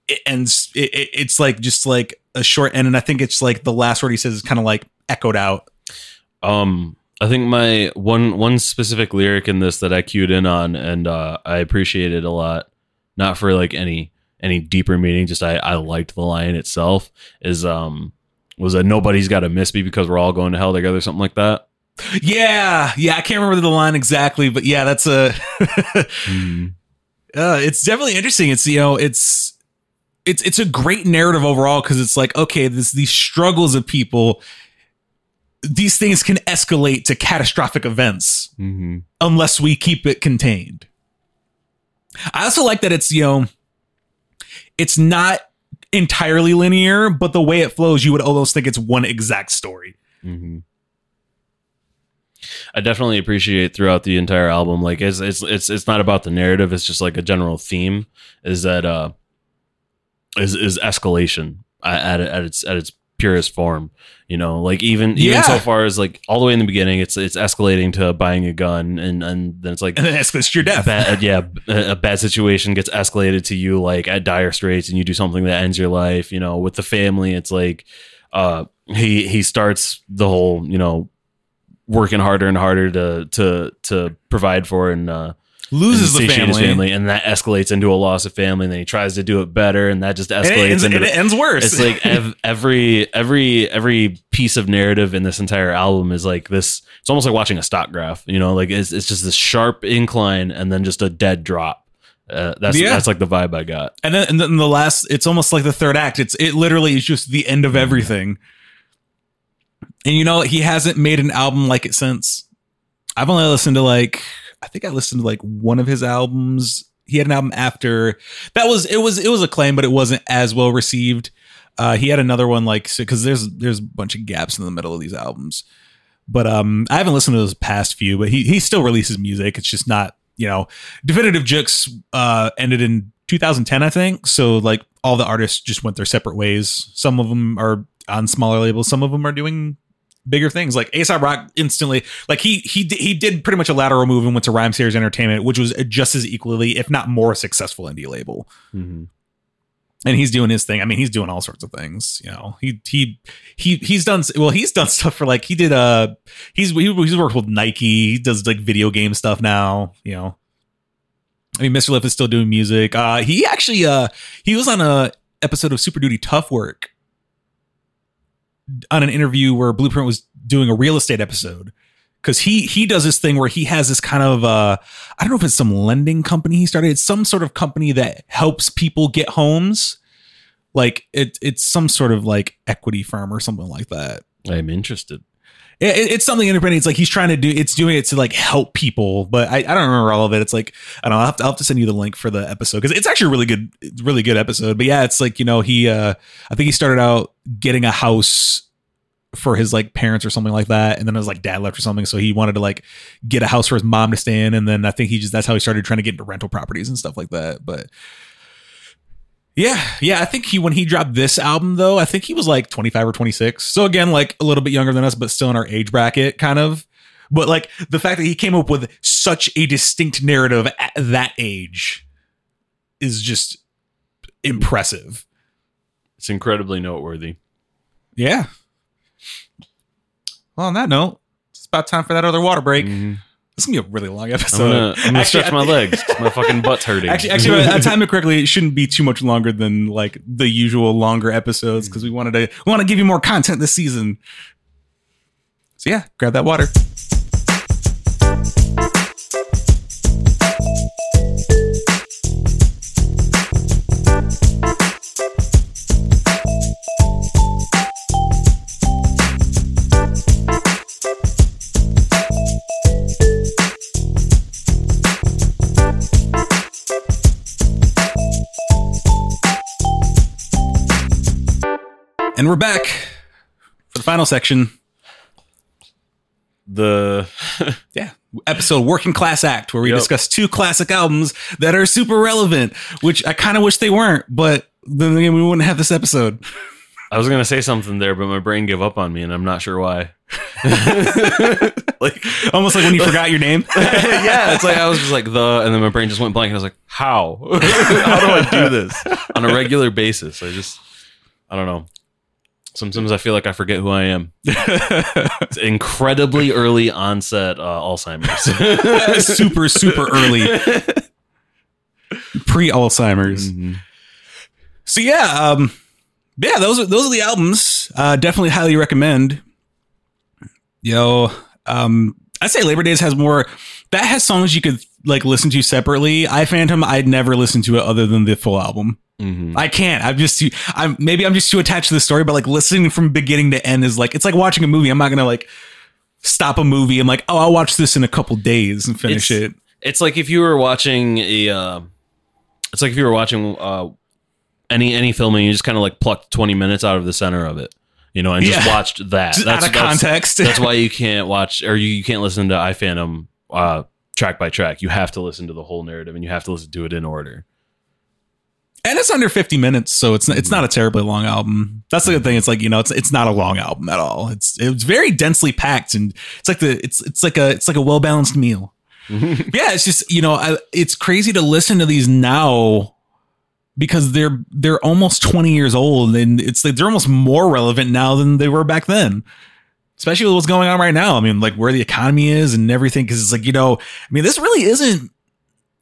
it ends it, it- it's like just like a short end. And i think it's like the last word he says is kind of like echoed out. Um, I think my one one specific lyric in this that I cued in on and uh, I appreciated a lot, not for like any any deeper meaning, just I I liked the line itself is um was that nobody's got to miss me because we're all going to hell together, something like that. Yeah, yeah, I can't remember the line exactly, but yeah, that's a. Mm-hmm. [LAUGHS] uh, it's definitely interesting. It's you know, it's it's it's a great narrative overall because it's like okay, this these struggles of people, these things can escalate to catastrophic events Mm-hmm. unless we keep it contained. I also like that it's you know, it's not entirely linear, but the way it flows, you would almost think it's one exact story. Mm-hmm. I definitely appreciate throughout the entire album, like it's it's it's it's not about the narrative. It's just like a general theme. Is that uh is is escalation at at its at its purest form. You know, like even even Yeah. so far as like all the way in the beginning, it's it's escalating to buying a gun, and and then it's like And then escalates to your death. bad, [LAUGHS] yeah, a a bad situation gets escalated to you like at dire straits, and you do something that ends your life. You know, with the family, it's like uh, he he starts the whole you know working harder and harder to to to provide for and uh, Loses the family. family, and that escalates into a loss of family. And then he tries to do it better, and that just And it, escalates ends, into and it ends worse. it's like ev- every every every piece of narrative in this entire album is like this it's almost like watching a stock graph you know like it's, it's just this sharp incline and then just a dead drop uh, that's Yeah. that's like the vibe i got and then and then the last, it's almost like the third act. It's it literally is just the end of everything. And you know, he hasn't made an album like it since. I've only listened to like I think I listened to like one of his albums. He had an album after that was it was it was acclaimed, but it wasn't as well received. Uh, he had another one like because there's there's a bunch of gaps in the middle of these albums. But um, I haven't listened to those past few. But he he still releases music. It's just not you know Definitive Jux uh ended in 2010 i think so like all the artists just went their separate ways some of them are on smaller labels some of them are doing bigger things. Like Aesop Rock instantly like he he he did pretty much a lateral move and went to Rhymesayers Entertainment which was just as equally if not more successful indie label. And he's doing his thing. I mean he's doing all sorts of things you know. He he he he's done well he's done [LAUGHS] stuff for like he did uh he's he, he's worked with Nike. He does like video game stuff now you know. I mean Mr. Lif is still doing music. Uh he actually uh he was on a episode of Super Duty Tough Work on an interview where Blueprint was doing a real estate episode because he he does this thing where he has this kind of uh I don't know if it's some lending company he started. It's some sort of company that helps people get homes. Like it it's some sort of like equity firm or something like that. i'm interested It, it- it's something independent. It's like he's trying to do. It's doing it to like help people, but I, I don't remember all of it. It's like I don't know. I'll have to, I'll have to send you the link for the episode because it's actually a really good, really good episode. But yeah, it's like you know he. uh I think he started out getting a house for his like parents or something like that, and then his like dad left or something, so he wanted to like get a house for his mom to stay in, and then I think he just that's how he started trying to get into rental properties and stuff like that. But yeah, yeah, I think he when he dropped this album though, I think he was like 25 or 26. So again, like a little bit younger than us, but still in our age bracket, kind of. But like the fact that he came up with such a distinct narrative at that age is just impressive. it's incredibly noteworthy Yeah. Well, on that note, it's about time for that other water break. Mhm. This is gonna be a really long i'm episode. gonna, I'm gonna Actually, stretch my legs. my fucking butt's hurting Actually, actually, I [LAUGHS] time it correctly. It shouldn't be too much longer than like the usual longer episodes because we wanted to we want to give you more content this season. So yeah, grab that water. And we're back for the final section. the [LAUGHS] Yeah, episode "Working Class Act," where we Yep. discuss two classic albums that are super relevant. Which I kind of wish they weren't, but then again, we wouldn't have this episode. i was gonna say something there but my brain gave up on me and i'm not sure why [LAUGHS] like almost like when you forgot your name. [LAUGHS] yeah, it's like I was just like the, and then my brain just went blank, and I was like, how? how do I do this on a regular basis? I just, I don't know. Sometimes I feel like I forget who I am. [LAUGHS] It's incredibly early onset uh, Alzheimer's. [LAUGHS] super super early, pre Alzheimer's. Mhm. So yeah, um, yeah, those are those are the albums. Uh, definitely highly recommend. Yo, um, I say Labor Days has more. That has songs you could like listen to separately. I Phantom, I'd never listen to it other than the full album. Mm-hmm. I can't. I'm just too. I'm maybe I'm just too attached to the story. But like listening from beginning to end is like it's like watching a movie. I'm not gonna like stop a movie. I'm like, oh, I'll watch this in a couple days and finish It's- it. It's like if you were watching a. Uh, it's like if you were watching uh, any any film and you just kind of like plucked twenty minutes out of the center of it, you know, and just Yeah. watched that. Just that's out of that's- context. That's why [LAUGHS] you can't watch or you, you can't listen to I Phantom uh, track by track. You have to listen to the whole narrative and you have to listen to it in order. And it's under 50 minutes, so it's it's not a terribly long album. That's the good thing. It's like you know, it's it's not a long album at all. It's it's very densely packed, and it's like the it's it's like a it's like a well balanced meal. [LAUGHS] yeah, it's just you know, I, it's crazy to listen to these now because they're they're almost 20 years old, and it's like they're almost more relevant now than they were back then. Especially with what's going on right now. I mean, like where the economy is and everything. Because it's like you know, I mean, this really isn't.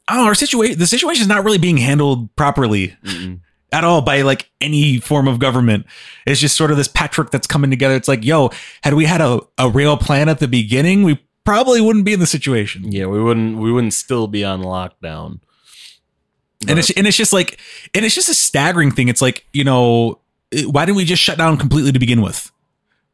I. Our situation, the situation is not really being handled properly Mm-mm. at all by like any form of government. It's just sort of this patchwork that's coming together. It's like, yo, had we had a, a real plan at the beginning, we probably wouldn't be in the situation. Yeah, we wouldn't we wouldn't still be on lockdown. And it's and it's just like and it's just a staggering thing. It's like, you know, why didn't we just shut down completely to begin with?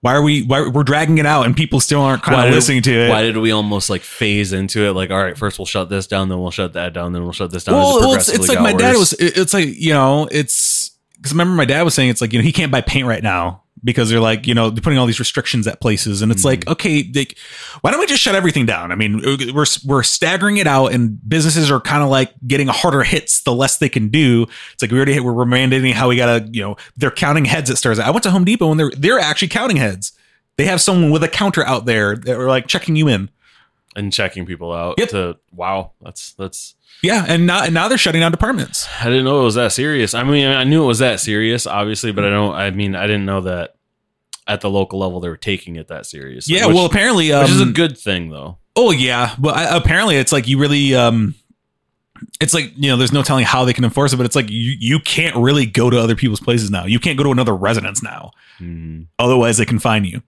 Why are we why we're dragging it out and people still aren't kind Why of listening to it? Why did we almost like phase into it? Like, all right, first we'll shut this down, then we'll shut that down, then we'll shut this down. as it well, well, it's, it's like my got dad was. it- It's like you know, it's because remember my dad was saying it's like you know he can't buy paint right now because they're like you know they're putting all these restrictions at places, and it's like mm-hmm. okay, like why don't we just shut everything down? I mean, we're we're staggering it out, and businesses are kind of like getting harder hits the less they can do. It's like we already we're mandating how we gotta you know they're counting heads at stores. I went to Home Depot and they're they're actually counting heads. They have someone with a counter out there that are like checking you in. And checking people out. Yep. To wow, that's that's. Yeah, and now and now they're shutting down departments. I didn't know it was that serious. I mean, I knew it was that serious, obviously, but I don't. I mean, I didn't know that at the local level they were taking it that serious. Yeah, which, well, apparently, um, which is a good thing though. Oh yeah, well I, apparently it's like you really um it's like you know there's no telling how they can enforce it but it's like you you can't really go to other people's places now. You can't go to another residence now. Mhm. Otherwise they can fine you.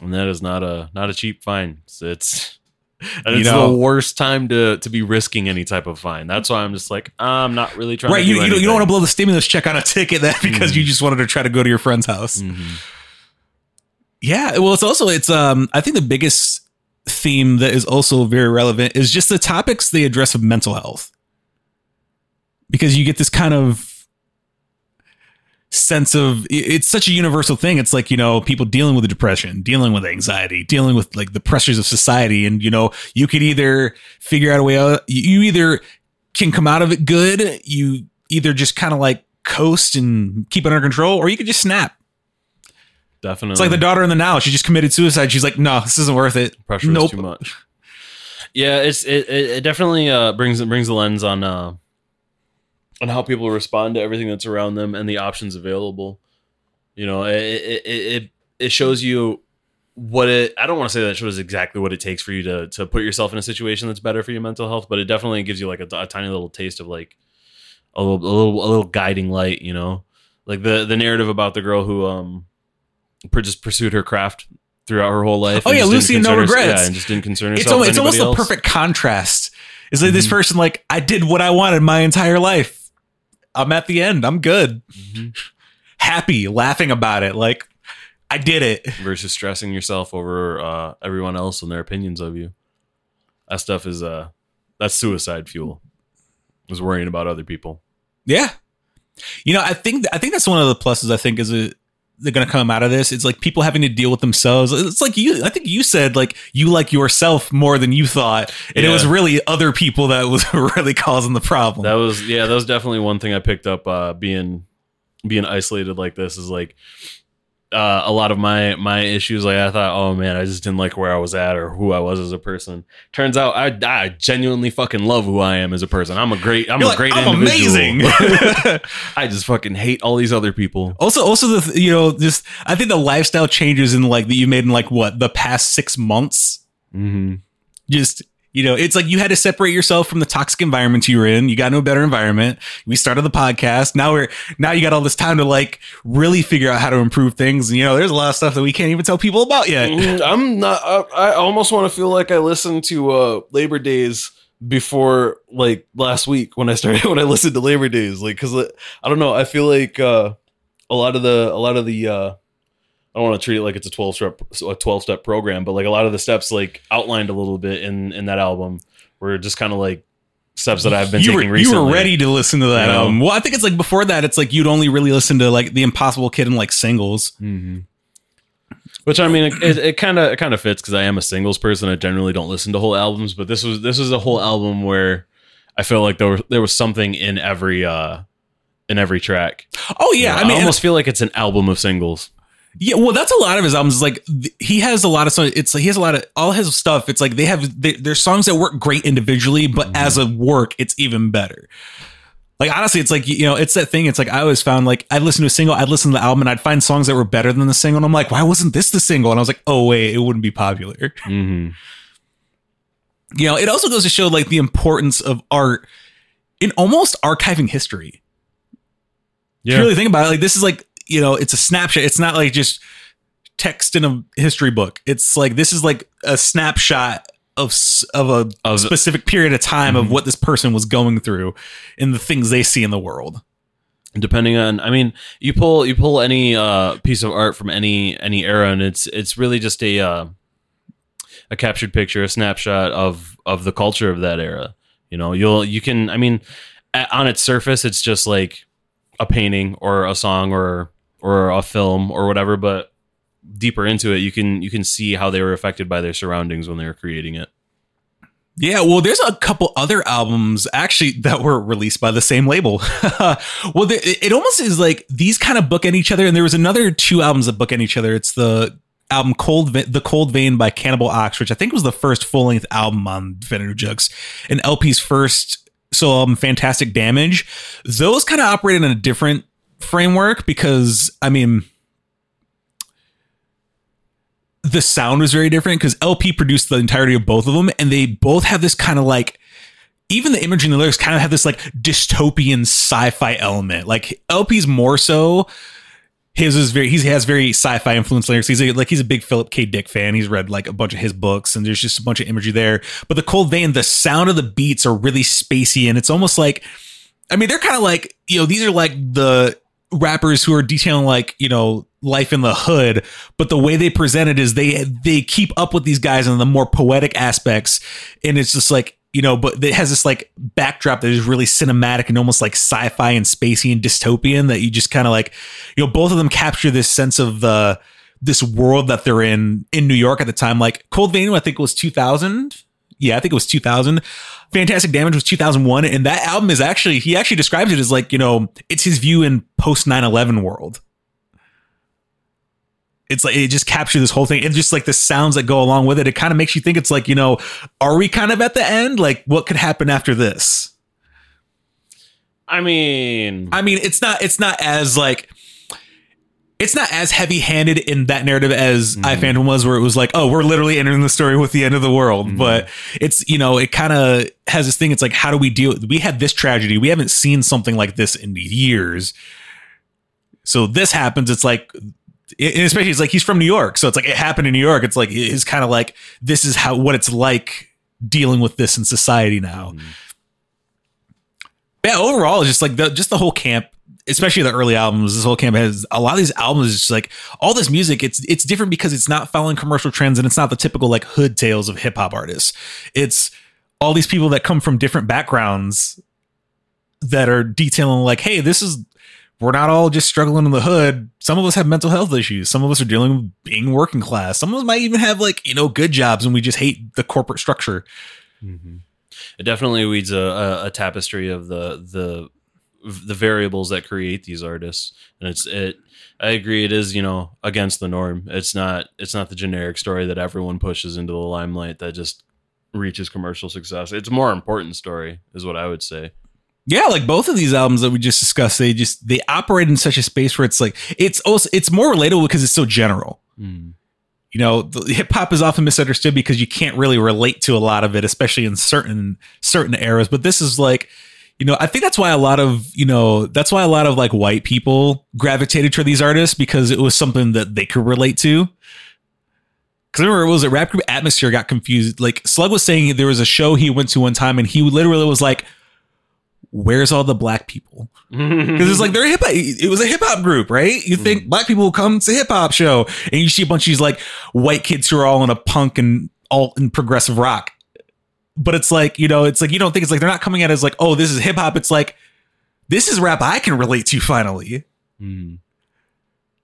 And that is not a not a cheap fine. It's, it's and You it's know- the worst time to to be risking any type of fine. That's why I'm just like I'm not really trying. right, to you do you don't, you don't want to blow the stimulus check on a ticket that [LAUGHS] because you just wanted to try to go to your friend's house. Mhm. Yeah, well it's also it's um I think the biggest theme that is also very relevant is just the topics they address of mental health. Because you get this kind of sense of it's such a universal thing. It's like, you know, people dealing with depression, dealing with anxiety, dealing with like the pressures of society. And, you know, you could either figure out a way out, you either can come out of it good, you either just kind of like coast and keep it under control, or you could just snap. Definitely, It's like the daughter in the now. She just committed suicide. She's like, no, this isn't worth it. pressure nope. is too much. Yeah, it's it, it, it definitely uh, brings it brings the lens on uh, on how people respond to everything that's around them and the options available. You know, it it it, it, shows you what it. I don't want to say that it shows exactly what it takes for you to to put yourself in a situation that's better for your mental health, but it definitely gives you like a, a tiny little taste of like a little a little a little guiding light. You know, like the the narrative about the girl who um just pursued her craft throughout her whole life. Oh, and yeah, Lucy and no regrets. Yeah, and just didn't concern herself. It's almost, it's almost the perfect contrast. It's like this Mhm. person, like, I did what I wanted my entire life. I'm at the end. I'm good. Mhm. Happy, laughing about it. Like, I did it. versus stressing yourself over uh, everyone else and their opinions of you. That stuff is uh that's suicide fuel. Is worrying about other people. Yeah. You know, I think I think that's one of the pluses. I think is it they're going to come out of this. It's like people having to deal with themselves. It's like you. I think you said like you like yourself more than you thought, and it was really other people that was [LAUGHS] really causing the problem. That was yeah, that was definitely one thing I picked up uh being being isolated like this is like uh, a lot of my my issues like I thought oh man I just didn't like where I was at or who I was as a person turns out I, I genuinely fucking love who I am as a person I'm a great I'm You're a like, great I'm individual amazing. [LAUGHS] I just fucking hate all these other people Also, also the you know just I think the lifestyle changes in like that you made in like what the past six months. mm-hmm. Just You know, it's like you had to separate yourself from the toxic environment you were in. You got a better environment. We started the podcast. Now we're now you got all this time to like really figure out how to improve things. And you know, there's a lot of stuff that we can't even tell people about yet. Mm, I'm not. I, I almost want to feel like I listened to uh, Labor Days before like last week when I started [LAUGHS] when I listened to Labor Days, like because I don't know. I feel like uh, a lot of the a lot of the uh, I don't want to treat it like it's a 12 step a 12 step program, but like a lot of the steps like outlined a little bit in in that album were just kind of like steps that I've been you taking were, recently. You were ready to listen to that You know? album. Well, I think it's like before that, it's like you'd only really listen to like the Impossible Kid and like singles. Mm-hmm. Which I mean, it kind of it kind of fits because I am a singles person. I generally don't listen to whole albums, but this was this was a whole album where I felt like there was there was something in every uh in every track. Oh yeah, You know, I mean, I almost feel like it's an album of singles. Yeah, well, that's a lot of his albums. Like th- he has a lot of songs. It's like he has a lot of all his stuff. It's like they have they, there's songs that work great individually, but as a work, it's even better. Like honestly, it's like you know, it's that thing. It's like I always found like I'd listen to a single, I'd listen to the album, and I'd find songs that were better than the single, and I'm like, why wasn't this the single? And I was like, oh wait, it wouldn't be popular. Mm-hmm. You know, it also goes to show like the importance of art in almost archiving history. If you really think about it, like this is like you know, it's a snapshot. It's not like just text in a history book. It's like this is like a snapshot of of a Of- specific period of time of Mhm. what this person was going through and the things they see in the world. depending on i mean you pull you pull any uh piece of art from any any era and it's it's really just a uh a captured picture a snapshot of of the culture of that era you know you'll you can i mean on its surface it's just like a painting or a song or or a film or whatever but deeper into it you can you can see how they were affected by their surroundings when they were creating it Yeah, well, there's a couple other albums actually that were released by the same label. [LAUGHS] well, the, it almost is like these kind of bookend each other, and there was another two albums that bookend each other. It's the album "Cold," the Cold Vein by Cannibal Ox, which I think was the first full length album on Definitive Jux, and El-P's first solo album, Fantastic Damage. Those kind of operated in a different framework because, I mean. The sound was very different because El-P produced the entirety of both of them, and they both have this kind of like even the imagery and the lyrics kind of have this like dystopian sci-fi element. Like El-P's more so. His is very he has very sci-fi influenced lyrics. He's a, like he's a big Philip K. Dick fan. He's read like a bunch of his books, and there's just a bunch of imagery there. But the Cold Vein, the sound of the beats are really spacey, and it's almost like, I mean, they're kind of like you know these are like the rappers who are detailing like you know life in the hood but the way they present it is they they keep up with these guys in the more poetic aspects. And it's just like you know but it has this like backdrop that is really cinematic and almost like sci-fi and spacey and dystopian that you just kind of like you know both of them capture this sense of the this world that they're in in New York at the time. Like Cold Vein I think was 2000 yeah I think it was 2000 Fantastic Damage was 2001 and that album is actually he actually describes it as like you know it's his view in post 9/11 world. It's like it just captures this whole thing and just like the sounds that go along with it it kind of makes you think it's like you know are we kind of at the end? Like what could happen after this? I mean i mean it's not it's not as like it's not as heavy-handed in that narrative as I Mhm. Phantom was, where it was like, oh, we're literally entering the story with the end of the world. Mhm. But it's you know, it kind of has this thing. It's like, how do we deal? We had this tragedy. We haven't seen something like this in years. So this happens. It's like, and especially it's like he's from New York, so it's like it happened in New York. It's like it's kind of like this is how what it's like dealing with this in society now. Mhm. Yeah, overall, it's just like the just the whole camp, especially the early albums. This whole camp has a lot of these albums. It's just like all this music. It's it's different because it's not following commercial trends and it's not the typical like hood tales of hip hop artists. It's all these people that come from different backgrounds that are detailing like, hey, this is we're not all just struggling in the hood. Some of us have mental health issues. Some of us are dealing with being working class. Some of us might even have like you know good jobs and we just hate the corporate structure. Mhm. It definitely weeds a, a, a tapestry of the the the variables that create these artists, and it's it. I agree. It is you know against the norm. It's not it's not the generic story that everyone pushes into the limelight that just reaches commercial success. It's a more important story, is what I would say. Yeah, like both of these albums that we just discussed, they just they operate in such a space where it's like it's also it's more relatable because it's so general. Mm. You know, [LAUGHS] hip hop is often misunderstood because you can't really relate to a lot of it, especially in certain certain eras. But this is like, you know, I think that's why a lot of, you know, that's why a lot of like white people gravitated to these artists because it was something that they could relate to. Because remember it was a rap group atmosphere got confused. Like Slug was saying there was a show he went to one time and he literally was like, Where's all the black people? [LAUGHS] Because it's like they're hip hop. It was a hip hop group, right? You think black people will come to hip hop show, and you see a bunch of these like white kids who are all in a punk and all in progressive rock. But it's like you know, it's like you don't think it's like they're not coming at it as like, oh, this is hip hop. It's like this is rap I can relate to finally. Mm.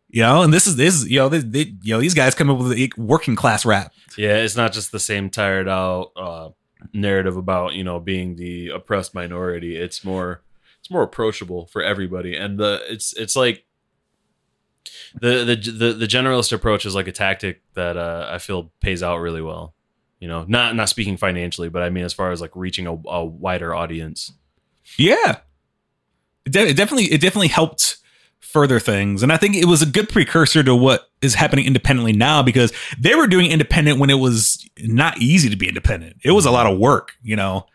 You know, and this is this you know they, they you know these guys come up with working class rap. Yeah, it's not just the same tired out uh, narrative about you know being the oppressed minority. It's more it's more approachable for everybody, and the it's it's like the the the, the generalist approach is like a tactic that uh, I feel pays out really well. You know, not not speaking financially, but I mean as far as like reaching a, a wider audience. Yeah, it, de- it definitely it definitely helped further things, and I think it was a good precursor to what is happening independently now because they were doing independent when it was not easy to be independent. It was a lot of work, you know,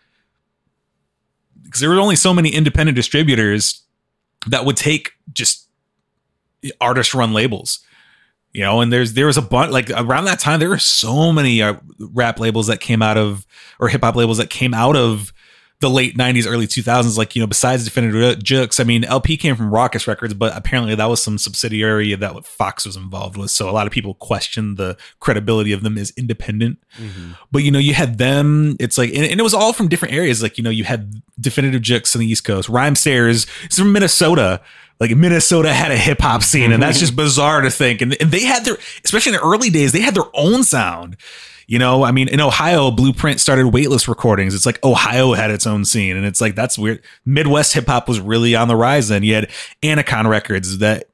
because there were only so many independent distributors that would take just artist run labels you know? And there's there was a bunch like around that time there were so many uh, rap labels that came out of or hip hop labels that came out of the late 90s early 2000s like you know besides Definitive Jux i mean El-P came from Rawkus records but apparently that was some subsidiary that what fox was involved with. So a lot of people question the credibility of them as independent. Mm-hmm. but you know you had them it's like and, and it was all from different areas. Like you know you had Definitive Jux on the east coast Rhymesayers it's from minnesota. Like minnesota had a hip-hop scene and that's [LAUGHS] just bizarre to think. And, and they had their especially in the early days they had their own sound you know i mean in ohio blueprint started weightless recordings it's like ohio had its own scene and it's like that's weird midwest hip-hop was really on the rise then you had Anticon records that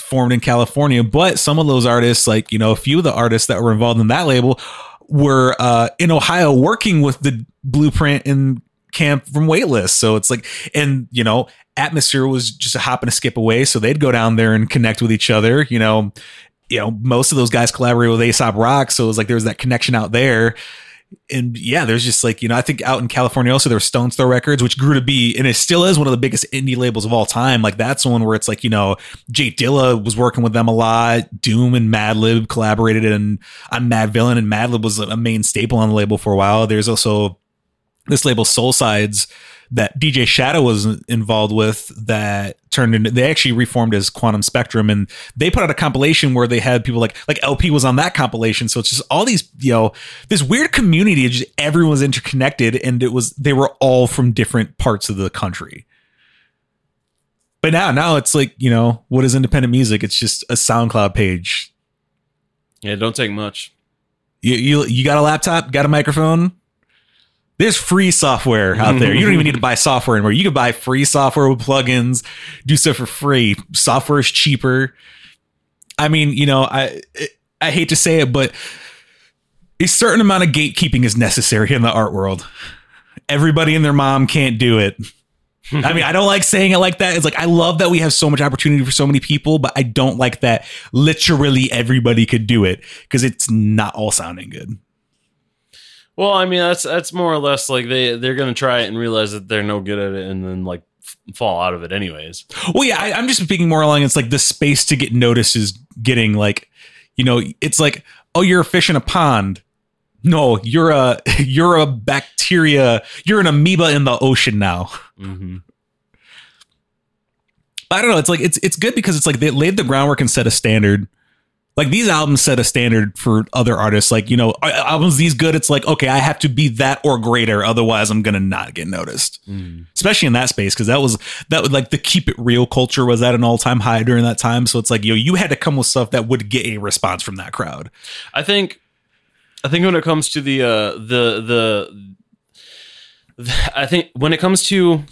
formed in california but some of those artists like you know a few of the artists that were involved in that label were uh, in Ohio working with the blueprint in camp from Weightless. So it's like, and you know, atmosphere was just a hop and a skip away. So they'd go down there and connect with each other. You know, you know, most of those guys collaborated with Aesop Rock. So it was like there was that connection out there. And yeah, there's just like, you know, I think out in California also there were Stones Throw Records, which grew to be, and it still is one of the biggest indie labels of all time. Like that's one where it's like, you know, J Dilla was working with them a lot. Doom and Madlib collaborated in on uh, Madvillain, and Madlib was a main staple on the label for a while. There's also this label Solesides that DJ Shadow was involved with that turned into they actually reformed as Quannum Spectrum and they put out a compilation where they had people like like El-P was on that compilation. So it's just all these you know this weird community just everyone was interconnected and it was they were all from different parts of the country. But now now it's like you know what is independent music? It's just a SoundCloud page. Yeah, don't take much. you you, you got a laptop? Got a microphone there's free software out there. You don't even need to buy software anymore. You can buy free software with plugins, do stuff for free. Software is cheaper. I mean, you know, I I hate to say it, but a certain amount of gatekeeping is necessary in the art world. Everybody and their mom can't do it. I mean, I don't like saying it like that. It's like I love that we have so much opportunity for so many people, but I don't like that literally everybody could do it because it's not all sounding good. Well, I mean, that's that's more or less like they they're gonna try it and realize that they're no good at it, and then like fall out of it anyways. Well, yeah, I, I'm just speaking more along. It's like the space to get noticed is getting like, you know, it's like, oh, you're a fish in a pond. No, you're a [LAUGHS] you're a bacteria. You're an amoeba in the ocean now. Mm-hmm. I don't know. It's like it's it's good because it's like they laid the groundwork and set a standard. Like these albums set a standard for other artists. Like you know, albums these good. It's like okay, I have to be that or greater, otherwise I'm gonna not get noticed. Especially in that space because that was that would like the keep it real culture was at an all time high during that time. So it's like yo, you had to come with stuff that would get a response from that crowd. I think, I think when it comes to the uh, the the, the, I think when it comes to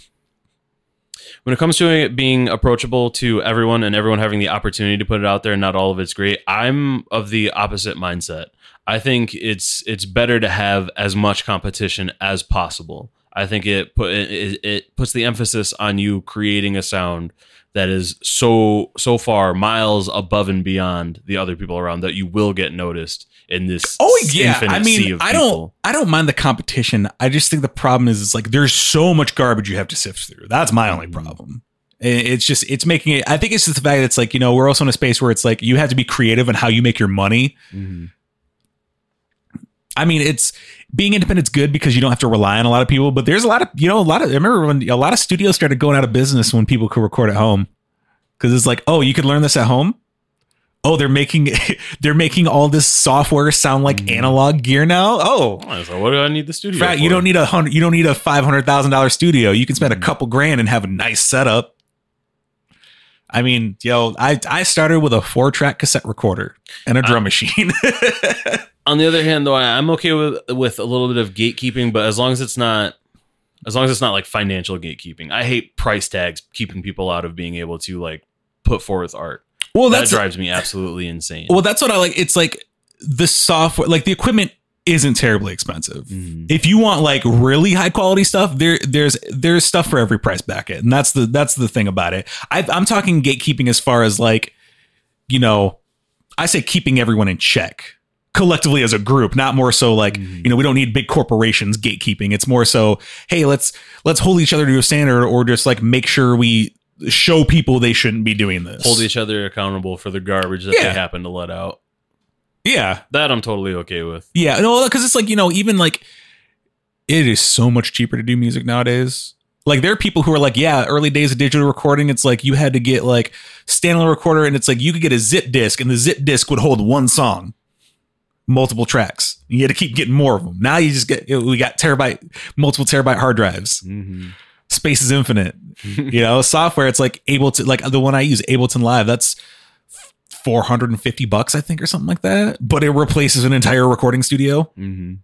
when it comes to it being approachable to everyone and everyone having the opportunity to put it out there, and not all of it's great. I'm of the opposite mindset. I think it's it's better to have as much competition as possible. I think it put it, it, puts the emphasis on you creating a sound that is so so far miles above and beyond the other people around that you will get noticed in this. Oh yeah, infinite I sea mean, I don't, I don't mind the competition. I just think the problem is, it's like there's so much garbage you have to sift through. That's my only Mm-hmm. problem. It's just, it's making it. I think it's just the fact that it's like you know we're also in a space where it's like you have to be creative in how you make your money. Mhm. I mean, it's being independent's good because you don't have to rely on a lot of people. But there's a lot of you know a lot of. I remember when a lot of studios started going out of business when people could record at home because it's like, oh, you could learn this at home. Oh, they're making [LAUGHS] they're making all this software sound like Mhm. analog gear now. Oh, Oh, So what do I need the studio? Frat, you don't need a hundred. You don't need a five hundred thousand dollar studio. You can spend a Mhm. couple grand and have a nice setup. I mean, yo, I I started with a four track cassette recorder and a drum machine. [LAUGHS] On the other hand, though, I- I'm okay with with a little bit of gatekeeping, but as long as it's not, as long as it's not like financial gatekeeping. I hate price tags keeping people out of being able to like put forth art. well, That drives me absolutely insane. well, that's what I like. It's like the software, like the equipment, isn't terribly expensive. Mhm. If you want like really high quality stuff, there there's there's stuff for every price bracket, and that's the that's the thing about it. I, I'm talking gatekeeping as far as like, you know, I say keeping everyone in check collectively as a group, not more so like Mhm. you know we don't need big corporations gatekeeping. It's more so hey let's let's hold each other to a standard, or just like make sure we show people they shouldn't be doing this. Hold each other accountable for the garbage that Yeah. they happen to let out. yeah, That I'm totally okay with. Yeah, no, because it's like you know, even like it is so much cheaper to do music nowadays. Like there are people who are like, yeah, early days of digital recording, it's like you had to get like standalone recorder, and it's like you could get a zip disc, and the zip disc would hold one song, multiple tracks. You had to keep getting more of them. Now you just get we got terabyte, multiple terabyte hard drives. Mm-hmm. Space is infinite. You know, [LAUGHS] software. It's like able to like the one I use, Ableton Live. That's. 450 bucks I think or something like that but it replaces an entire recording studio hmm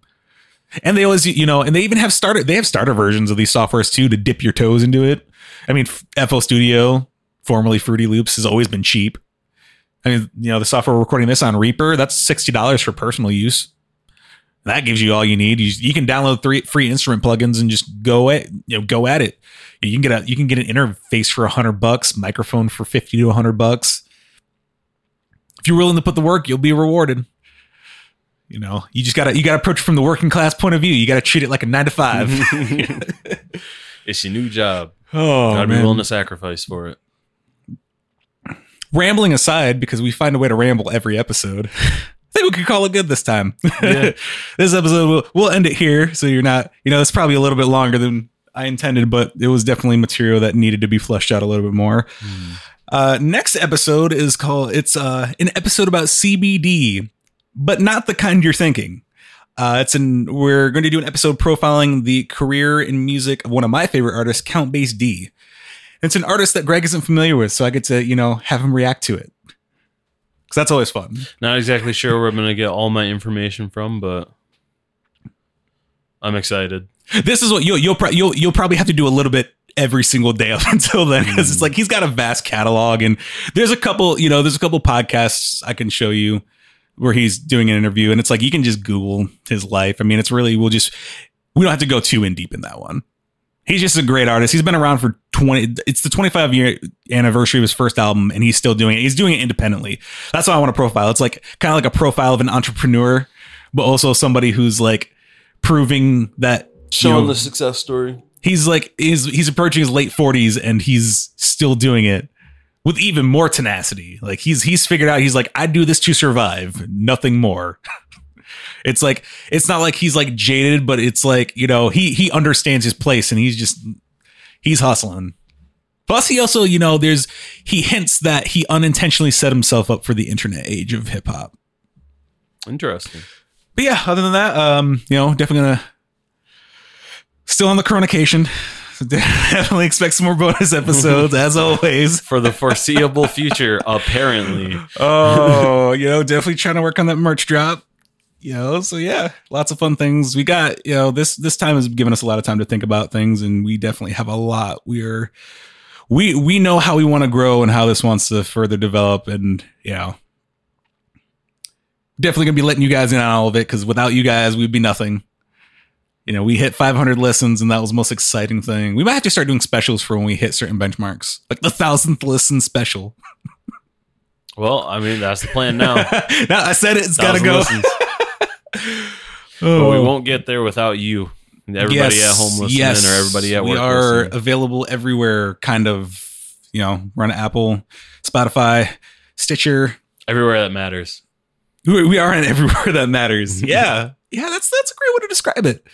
and they always, you know, and they even have starter. They have starter versions of these softwares too to dip your toes into it. I mean, FL Studio, formerly Fruity Loops, has always been cheap. I mean, you know, the software we're recording this on Reaper, that's sixty dollars for personal use. That gives you all you need. You, you can download three free instrument plugins and just go at you know go at it. You can get a you can get an interface for a hundred bucks, microphone for fifty to hundred bucks. If you're willing to put the work, you'll be rewarded. You know, you just gotta you gotta approach from the working class point of view. You gotta treat it like a nine to five. [LAUGHS] [LAUGHS] [LAUGHS] it's your new job. oh Gotta be willing to sacrifice for it. Rambling aside, because we find a way to ramble every episode. [LAUGHS] I think we could call it good this time. Yeah. [LAUGHS] this episode we'll, we'll end it here, so you're not you know it's probably a little bit longer than I intended, but it was definitely material that needed to be fleshed out a little bit more. Uh, next episode is called it's uh, an episode about CBD, but not the kind you're thinking. Uh, it's an we're going to do an episode profiling the career in music of one of my favorite artists, Count Bass D. It's an artist that Greg isn't familiar with, so I get to you know have him react to it because that's always fun. Not exactly sure where I'm gonna get all my information from, but I'm excited. This is what you'll you'll pro- you'll you'll probably have to do a little bit every single day [LAUGHS] up until then because it's mm-hmm. like he's got a vast catalog and there's a couple you know there's a couple podcasts I can show you where he's doing an interview and it's like you can just Google his life. I mean, it's really we'll just we don't have to go too in deep in that one. He's just a great artist. He's been around for 20 it's the 25 year anniversary of his first album and he's still doing it. He's doing it independently. That's why I want to profile. It's like kind of like a profile of an entrepreneur, but also somebody who's like proving that you know, success story. he's like he's he's approaching his late 40s and he's still doing it with even more tenacity. Like he's he's figured out he's like I do this to survive, nothing more. [LAUGHS] it's like it's not like he's like jaded, but it's like, you know, he he understands his place and he's just he's hustling. Plus he also, you know, there's he hints that he unintentionally set himself up for the internet age of hip hop. Interesting. But yeah, other than that, um, you know, definitely gonna still on the chronication. [LAUGHS] definitely expect some more bonus [LAUGHS] episodes as always. For the foreseeable future, apparently. [LAUGHS] Oh, you know, definitely trying to work on that merch drop. You know, so yeah, lots of fun things. We got, you know, this this time has given us a lot of time to think about things, and we definitely have a lot. We are we we know how we want to grow and how this wants to further develop, and you know, definitely gonna be letting you guys in on all of it because without you guys, we'd be nothing. You know, we hit 500 listens, and that was the most exciting thing. We might have to start doing specials for when we hit certain benchmarks, like the thousandth listen special. Well, I mean, that's the plan now. [LAUGHS] now I said it; it's got to go. Listens. But we won't get there without you. Everybody at home listening or everybody at we work are listening. available everywhere. Kind of, you know, run Apple, Spotify, Stitcher. Everywhere that matters. We we are in [LAUGHS] everywhere that matters. [LAUGHS] yeah, yeah. That's that's a great way to describe it.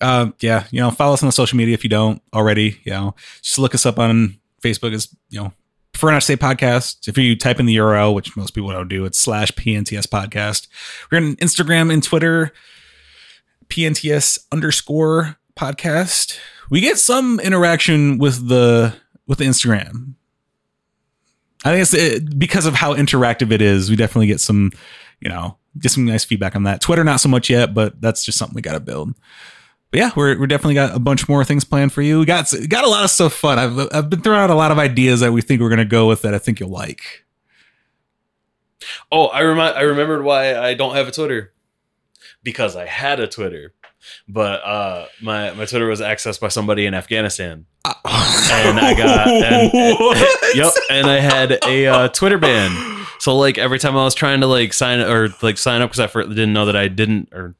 Uh, yeah, you know, follow us on the social media if you don't already. You know, just look us up on Facebook as you know, prefer an say podcast. If you type in the URL, which most people don't do, it's slash PNTS podcast. We're on Instagram and Twitter, PNTS underscore podcast. We get some interaction with the with the Instagram. I think it's it, because of how interactive it is. We definitely get some, you know, get some nice feedback on that. Twitter, not so much yet, but that's just something we got to build. But yeah, we're we're definitely got a bunch more things planned for you. We got got a lot of stuff fun. I've I've been throwing out a lot of ideas that we think we're gonna go with that I think you'll like. Oh, I remind I remembered why I don't have a Twitter. Because I had a Twitter. But uh my, my Twitter was accessed by somebody in Afghanistan. And I got [LAUGHS] and, What? Yep, and I had a uh, Twitter ban. So like every time I was trying to like sign or like sign up because I didn't know that I didn't or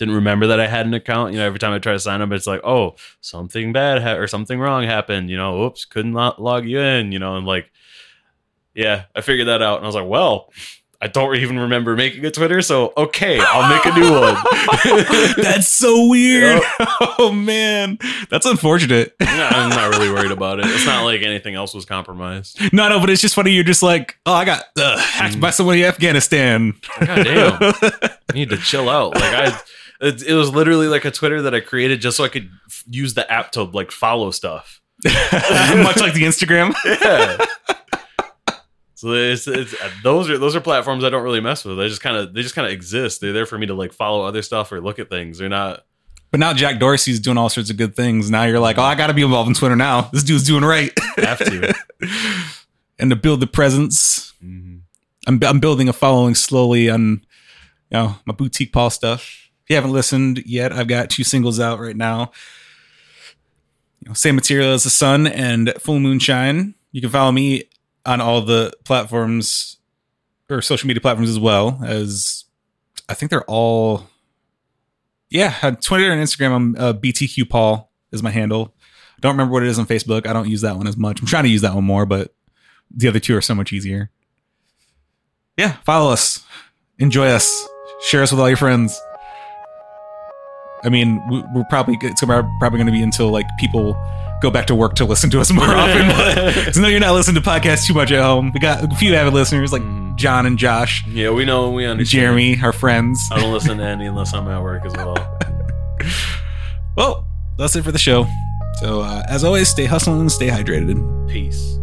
didn't remember that I had an account. You know, every time I try to sign up, it's like, oh, something bad ha- or something wrong happened. You know, oops, couldn't lo- log you in. You know, and like, yeah, I figured that out, and I was like, well, I don't even remember making a Twitter, so okay, I'll make a new [LAUGHS] one. [LAUGHS] That's so weird. [LAUGHS] Oh man, that's unfortunate. No, I'm not really worried about it. It's not like anything else was compromised. No, no, but it's just funny. You're just like, oh, I got uh, hacked by somebody in Afghanistan. God damn. I need to chill out. Like I, it, it was literally like a Twitter that I created just so I could f- use the app to like follow stuff. [LAUGHS] Much like the Instagram. [LAUGHS] Yeah. so it's, it's those are those are platforms I don't really mess with. They just kind of they just kind of exist. They're there for me to like follow other stuff or look at things. They're not. But now Jack Dorsey's doing all sorts of good things. Now you're like, oh, I got to be involved in Twitter now. This dude's doing right. Have to. [LAUGHS] and to build the presence, Mhm. I'm I'm building a following slowly on, you know, my boutique Paul stuff. You haven't listened yet, I've got two singles out right now. You know, same material as the sun and full moonshine. You can follow me on all the platforms or social media platforms as well as I think they're all. Yeah, on Twitter and Instagram. I'm uh, BTQ Paul is my handle. I Don't remember what it is on Facebook. I don't use that one as much. I'm trying to use that one more, but the other two are so much easier. Yeah, follow us, enjoy us, share us with all your friends. I mean, we- we're probably it's probably going to be until like people go back to work to listen to us more often. But so no, you're not listening to podcasts too much at home. We got a few avid listeners like Mhm. John and Josh, Yeah, we know. We and understand. Jeremy, our friends. I don't listen to any unless I'm at work as well. [LAUGHS] Well, that's it for the show. So uh, as always, stay hustling and stay hydrated. Peace.